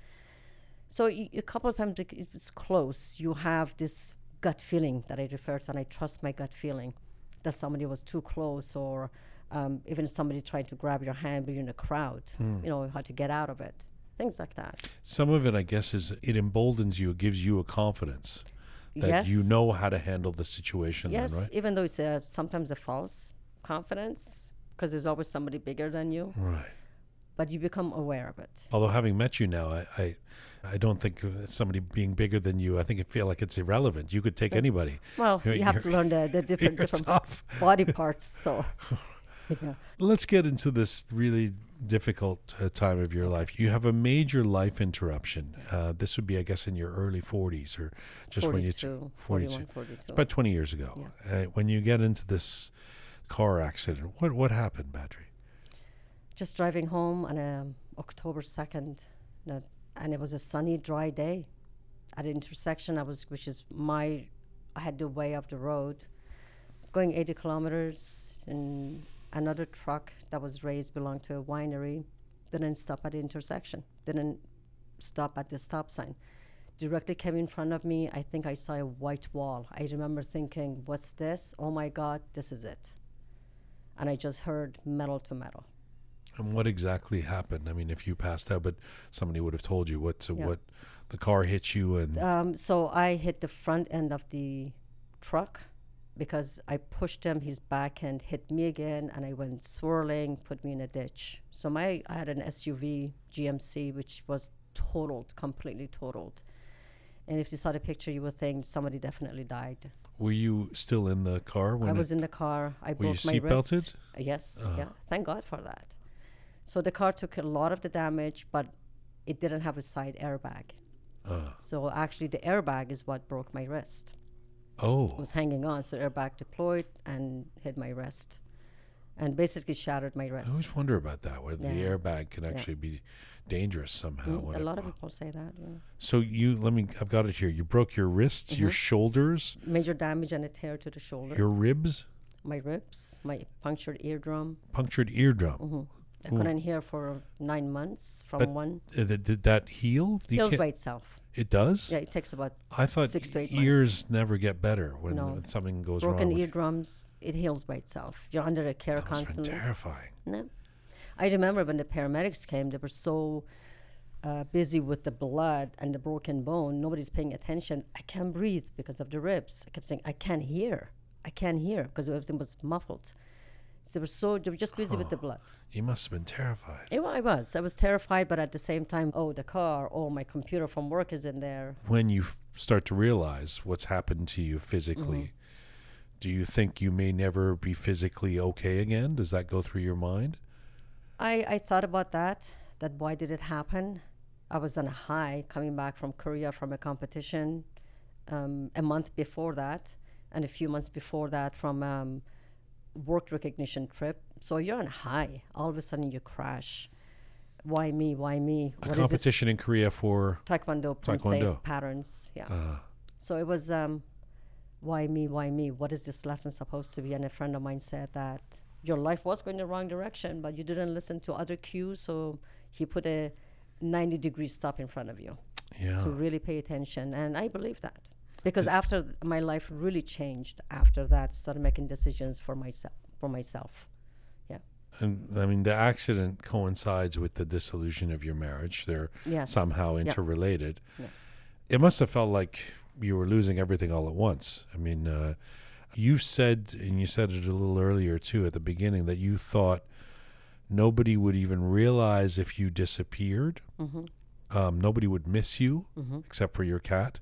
So y- a couple of times it's close, you have this gut feeling that I refer to, and I trust my gut feeling that somebody was too close, or um, even somebody tried to grab your hand, but you're in a crowd. You know how to get out of it, things like that. Some of it, I guess, is it emboldens you. It gives you a confidence that you know how to handle the situation. Yes, Then, right? even though it's a, sometimes a false confidence, because there's always somebody bigger than you, Right. but you become aware of it. Although having met you now, I, I, I don't think somebody being bigger than you. I think I feel like it's irrelevant. You could take anybody. Well, You're- you have to learn the, the different different tough. body parts. So, yeah. Let's get into this really difficult uh, time of your life. You have a major life interruption. Uh, this would be, I guess, in your early 40s or just when you 42, 42. 41, 42. about 20 years ago. Uh, when you get into this car accident, what what happened, Badri? just driving home on um, October 2nd, and it was a sunny, dry day at an intersection. I was, which is my, I had the way of the road, going 80 kilometers, and another truck that was raised belonged to a winery, didn't stop at the intersection, didn't stop at the stop sign. Directly came in front of me. I think I saw a white wall. I remember thinking, "What's this? Oh my God, this is it!" And I just heard metal to metal. And what exactly happened? I mean, if you passed out, but somebody would have told you what Yeah. what the car hit you and Um, so I hit the front end of the truck because I pushed him. His back end hit me again, and I went swirling, put me in a ditch. So my I had an SUV GMC which was totaled, completely totaled. And if you saw the picture, you would think somebody definitely died. Were you still in the car when I was in the car. I were you broke my seat wrist. belted? Uh, Yes, yeah. Thank God for that. So the car took a lot of the damage, but it didn't have a side airbag. Uh, So actually, the airbag is what broke my wrist. oh, It was hanging on, so airbag deployed and hit my wrist, and basically shattered my wrist. I always wonder about that. Where the airbag can actually be dangerous somehow. Mm, a it- lot of people say that. Yeah. So you let me. I've got it here. You broke your wrists, Mm-hmm. your shoulders, Major damage and a tear to the shoulder, your ribs, my ribs, my punctured eardrum. punctured eardrum. Mm-hmm. I couldn't hear for nine months from But one. Uh, th- did that heal? Heals by itself. It does. Yeah, it takes about I thought six to eight ears months. never get better when, No. when something goes Broken wrong. you. eardrums, it heals by itself. You're under a care That constantly. terrifying. No. I remember when the paramedics came, they were so uh, busy with the blood and the broken bone, nobody's paying attention. I can't breathe because of the ribs. I kept saying, I can't hear. I can't hear because everything was muffled. They were so, they were just busy with the blood. You must have been terrified. It, I was. I was terrified, but at the same time, oh, the car, oh, my computer from work is in there. When you f- start to realize what's happened to you physically, Mm-hmm. do you think you may never be physically okay again? Does that go through your mind? I, I thought about that, that why did it happen? I was on a high coming back from Korea from a competition um, a month before that, and a few months before that from um, work recognition trip. So you're on high. All of a sudden you crash. Why me? Why me? A What is this? competition in Korea for Taekwondo, Taekwondo. patterns. Yeah. uh, So it was, um, why me? Why me? What is this lesson supposed to be? And a friend of mine said that your life was going the wrong direction, but you didn't listen to other cues. So he put a 90 degree stop in front of you yeah. to really pay attention. And I believe that because after my life really changed after that, started making decisions for myself. For myself. Yeah. And I mean, the accident coincides with the dissolution of your marriage. They're Yes. somehow interrelated. Yeah. It must have felt like you were losing everything all at once. I mean, uh, you said, and you said it a little earlier too at the beginning, that you thought nobody would even realize if you disappeared. Mm-hmm. Um, nobody would miss you except for your cat.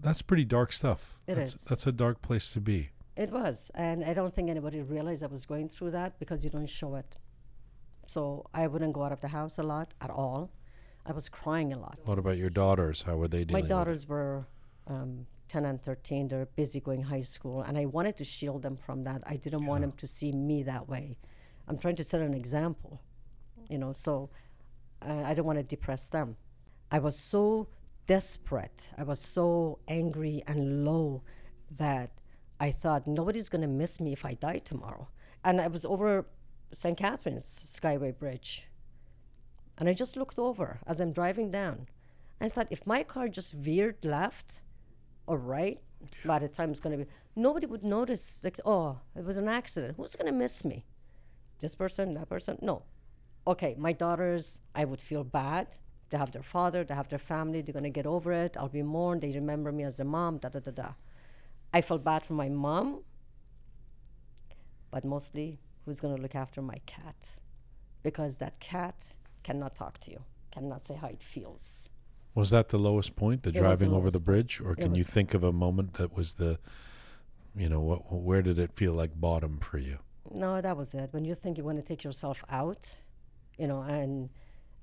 That's pretty dark stuff. It that's, is. That's a dark place to be. It was, and I don't think anybody realized I was going through that because you don't show it. So I wouldn't go out of the house a lot at all. I was crying a lot. What about your daughters? How were they doing? My dealing? with it? daughters were um, 10 and 13. They're busy going high school, and I wanted to shield them from that. I didn't want them to see me that way. I'm trying to set an example, you know. So and I don't want to depress them. I was so desperate. I was so angry and low that I thought nobody's going to miss me if I die tomorrow. And I was over St. Catharines Skyway Bridge. And I just looked over as I'm driving down. I thought if my car just veered left or right, by the time it's going to be, nobody would notice. Like, oh, it was an accident. Who's going to miss me? This person, that person? No. Okay, my daughters, I would feel bad. They have their father, they have their family, they're going to get over it. I'll be mourned. They remember me as their mom, da da da da. I felt bad for my mom, but mostly who's going to look after my cat? Because that cat cannot talk to you, cannot say how it feels. Was that the lowest point, the It was the driving over the bridge, or can you think of a moment that was the, you know, what, where did it feel like bottom for you? No, that was it. When you think you want to take yourself out, you know, and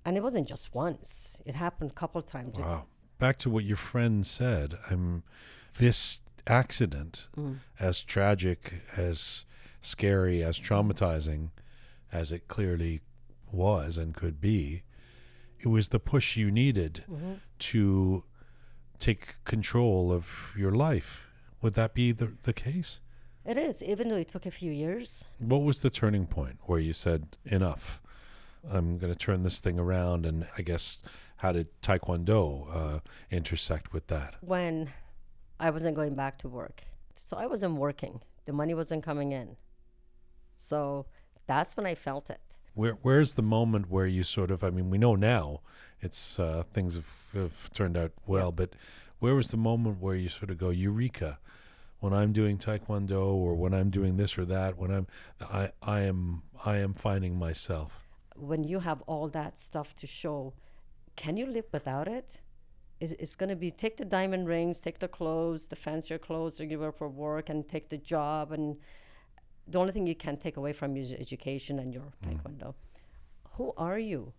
and it wasn't just once. It happened a couple times. Wow. Back to what your friend said. I'm this accident, Mm. as tragic, as scary, as traumatizing as it clearly was and could be, it was the push you needed Mm-hmm. to take control of your life. Would that be the, the case? It is, even though it took a few years. What was the turning point where you said, enough? I'm going to turn this thing around. And I guess, how did Taekwondo uh, intersect with that? when I wasn't going back to work. So I wasn't working. The money wasn't coming in. So that's when I felt it. Where where's the moment where you sort of I mean we know now it's uh, things have, have turned out well but where was the moment where you sort of go eureka when I'm doing taekwondo or when I'm doing this or that when I'm I I am I am finding myself When you have all that stuff to show, can you live without it? It's, it's going to be take the diamond rings, take the clothes, the fancier clothes that you wear for work, and take the job. And the only thing you can take away from is your education and your taekwondo. Who are you?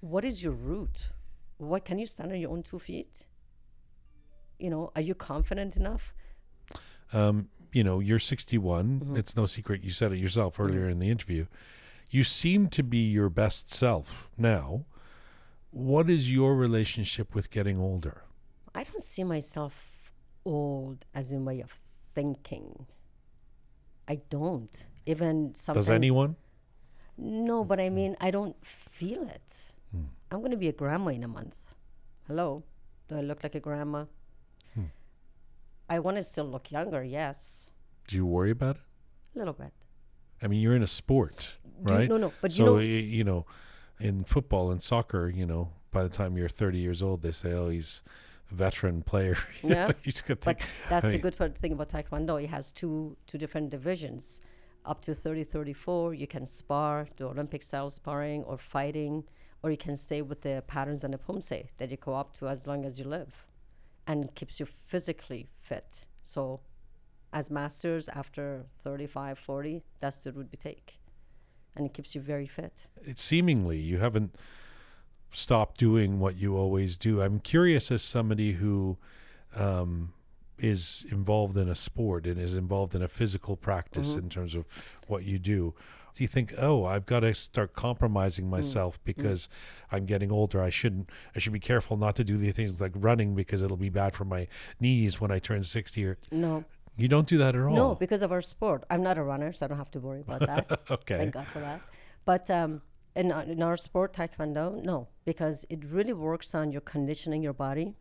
What is your root? What can you stand on your own two feet? You know, are you confident enough? um, you know you're 61 Mm-hmm. it's no secret you said it yourself earlier in the interview you seem to be your best self now what is your relationship with getting older I don't see myself old as in way of thinking. I don't. Even sometimes. does anyone No, but I mean, I don't feel it. Hmm. I'm going to be a grandma in a month. Hello? Do I look like a grandma? Hmm. I want to still look younger, yes. do you worry about it A little bit. I mean, you're in a sport, Do you- right? no, no, but so you know- you know, in football and soccer, you know, by the time you're 30 years old, they say, "Oh, he's a veteran player." You know, Yeah, he's got But that's I the good thing about Taekwondo. It has two two different divisions. Up to 30, 34, you can spar, do Olympic style sparring or fighting, or you can stay with the patterns and the poomsae that you go up to as long as you live. And keeps you physically fit. So, as masters, after 35, 40, that's the route we take. And it keeps you very fit. It seemingly you haven't stopped doing what you always do. I'm curious as somebody who um, is involved in a sport and is involved in a physical practice Mm-hmm. in terms of what you do. Do you think, oh, I've got to start compromising Mm. myself because I'm getting older? I shouldn't. I should be careful not to do the things like running because it'll be bad for my knees when I turn sixty. Or No, you don't do that at all. No, because of our sport. I'm not a runner, so I don't have to worry about that. Okay. Thank God for that. But um, in, our- in our sport, Taekwondo, no, because it really works on your conditioning your body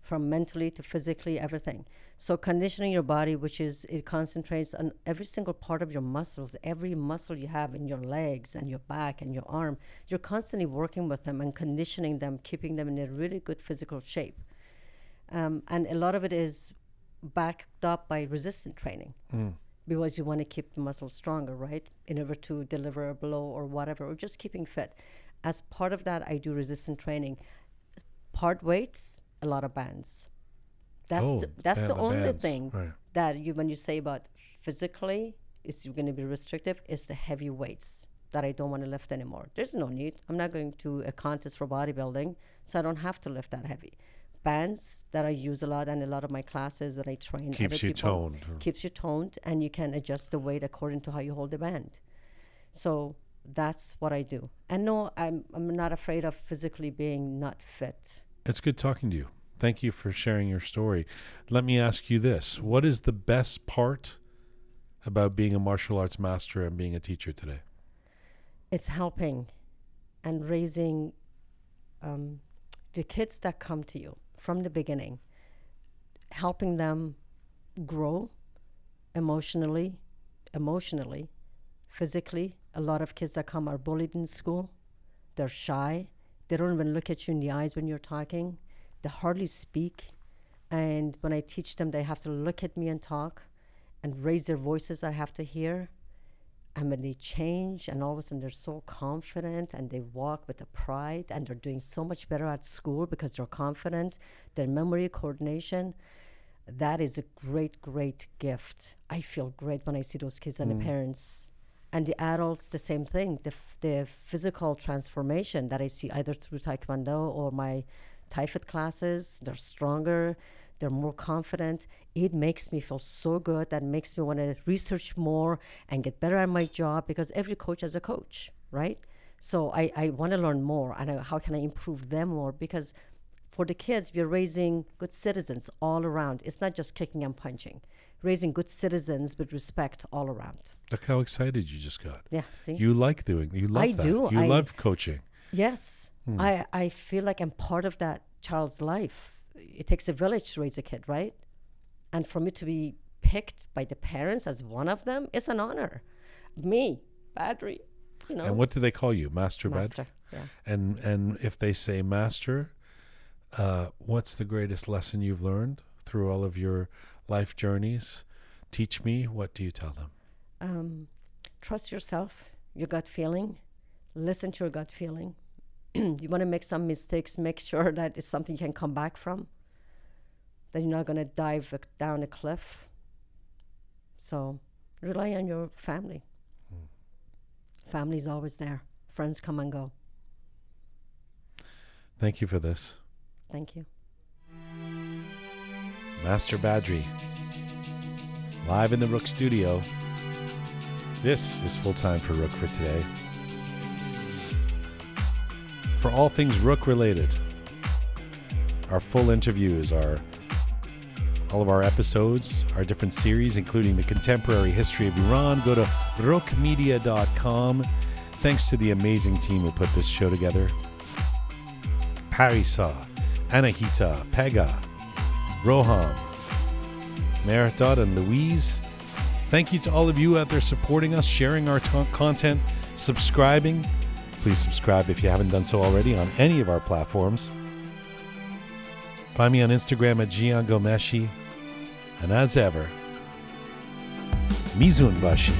from mentally to physically, everything. So conditioning your body, which is, it concentrates on every single part of your muscles, every muscle you have in your legs and your back and your arm. You're constantly working with them and conditioning them, keeping them in a really good physical shape. Um, and a lot of it is backed up by resistant training because you want to keep the muscles stronger, right? In order to deliver a blow or whatever, or just keeping fit. As part of that, I do resistant training. Part weights, a lot of bands. That's Oh, the, that's the the only bands, thing right. that you when you say about physically is going to be restrictive is the heavy weights that I don't want to lift anymore. There's no need. I'm not going to a contest for bodybuilding, so I don't have to lift that heavy. Bands that I use a lot and a lot of my classes that I train Keeps you toned. keeps you toned and you can adjust the weight according to how you hold the band. So that's what I do. And no, I'm I'm not afraid of physically being not fit. It's good talking to you. Thank you for sharing your story. Let me ask you this What is the best part about being a martial arts master and being a teacher today? It's helping and raising um, the kids that come to you from the beginning, helping them grow emotionally, emotionally, physically. A lot of kids that come are bullied in school. They're shy. They don't even look at you in the eyes when you're talking. They hardly speak. And when I teach them, they have to look at me and talk and raise their voices. I have to hear. And when they change, and all of a sudden they're so confident and they walk with a pride and they're doing so much better at school because they're confident, their memory coordination, that is a great, great gift. I feel great when I see those kids and the mm. parents. And the adults, the same thing. The, f- the physical transformation that I see either through Taekwondo or my Thai fit classes, they're stronger, they're more confident. It makes me feel so good. That makes me want to research more and get better at my job because every coach has a coach, right? So I, I want to learn more and I, how can I improve them more because for the kids, we're raising good citizens all around. It's not just kicking and punching, raising good citizens with respect all around. Look how excited you just got. Yeah, see? You like doing you love I that. do. You I- love coaching. yes. Hmm. I, I feel like I'm part of that child's life. It takes a village to raise a kid, right? And for me to be picked by the parents as one of them is an honor. Me, Badri, you know, And what do they call you? Master, master. Yeah. And and if they say master, uh, what's the greatest lesson you've learned through all of your life journeys? Teach me. What do you tell them? um, trust yourself, your gut feeling. Listen to your gut feeling. you want to make some mistakes, make sure that it's something you can come back from. That you're not going to dive down a cliff. So rely on your family. Hmm. Family's always there. Friends come and go. Thank you for this, Thank you. Master Badri. Live in the Roqe Studio. This is full time for Roqe for today. For all things Roqe related, our full interviews, our all of our episodes, our different series, including the contemporary history of Iran, go to roqemedia.com. Thanks to the amazing team who put this show together. Parisa, Anahita, Pegah, Roham, Meritot, and Louise. Thank you to all of you out there supporting us, sharing our t- content, subscribing. Please subscribe if you haven't done so already on any of our platforms. Find me on Instagram at Jian Ghomeshi. And as ever, Mizun Bashi.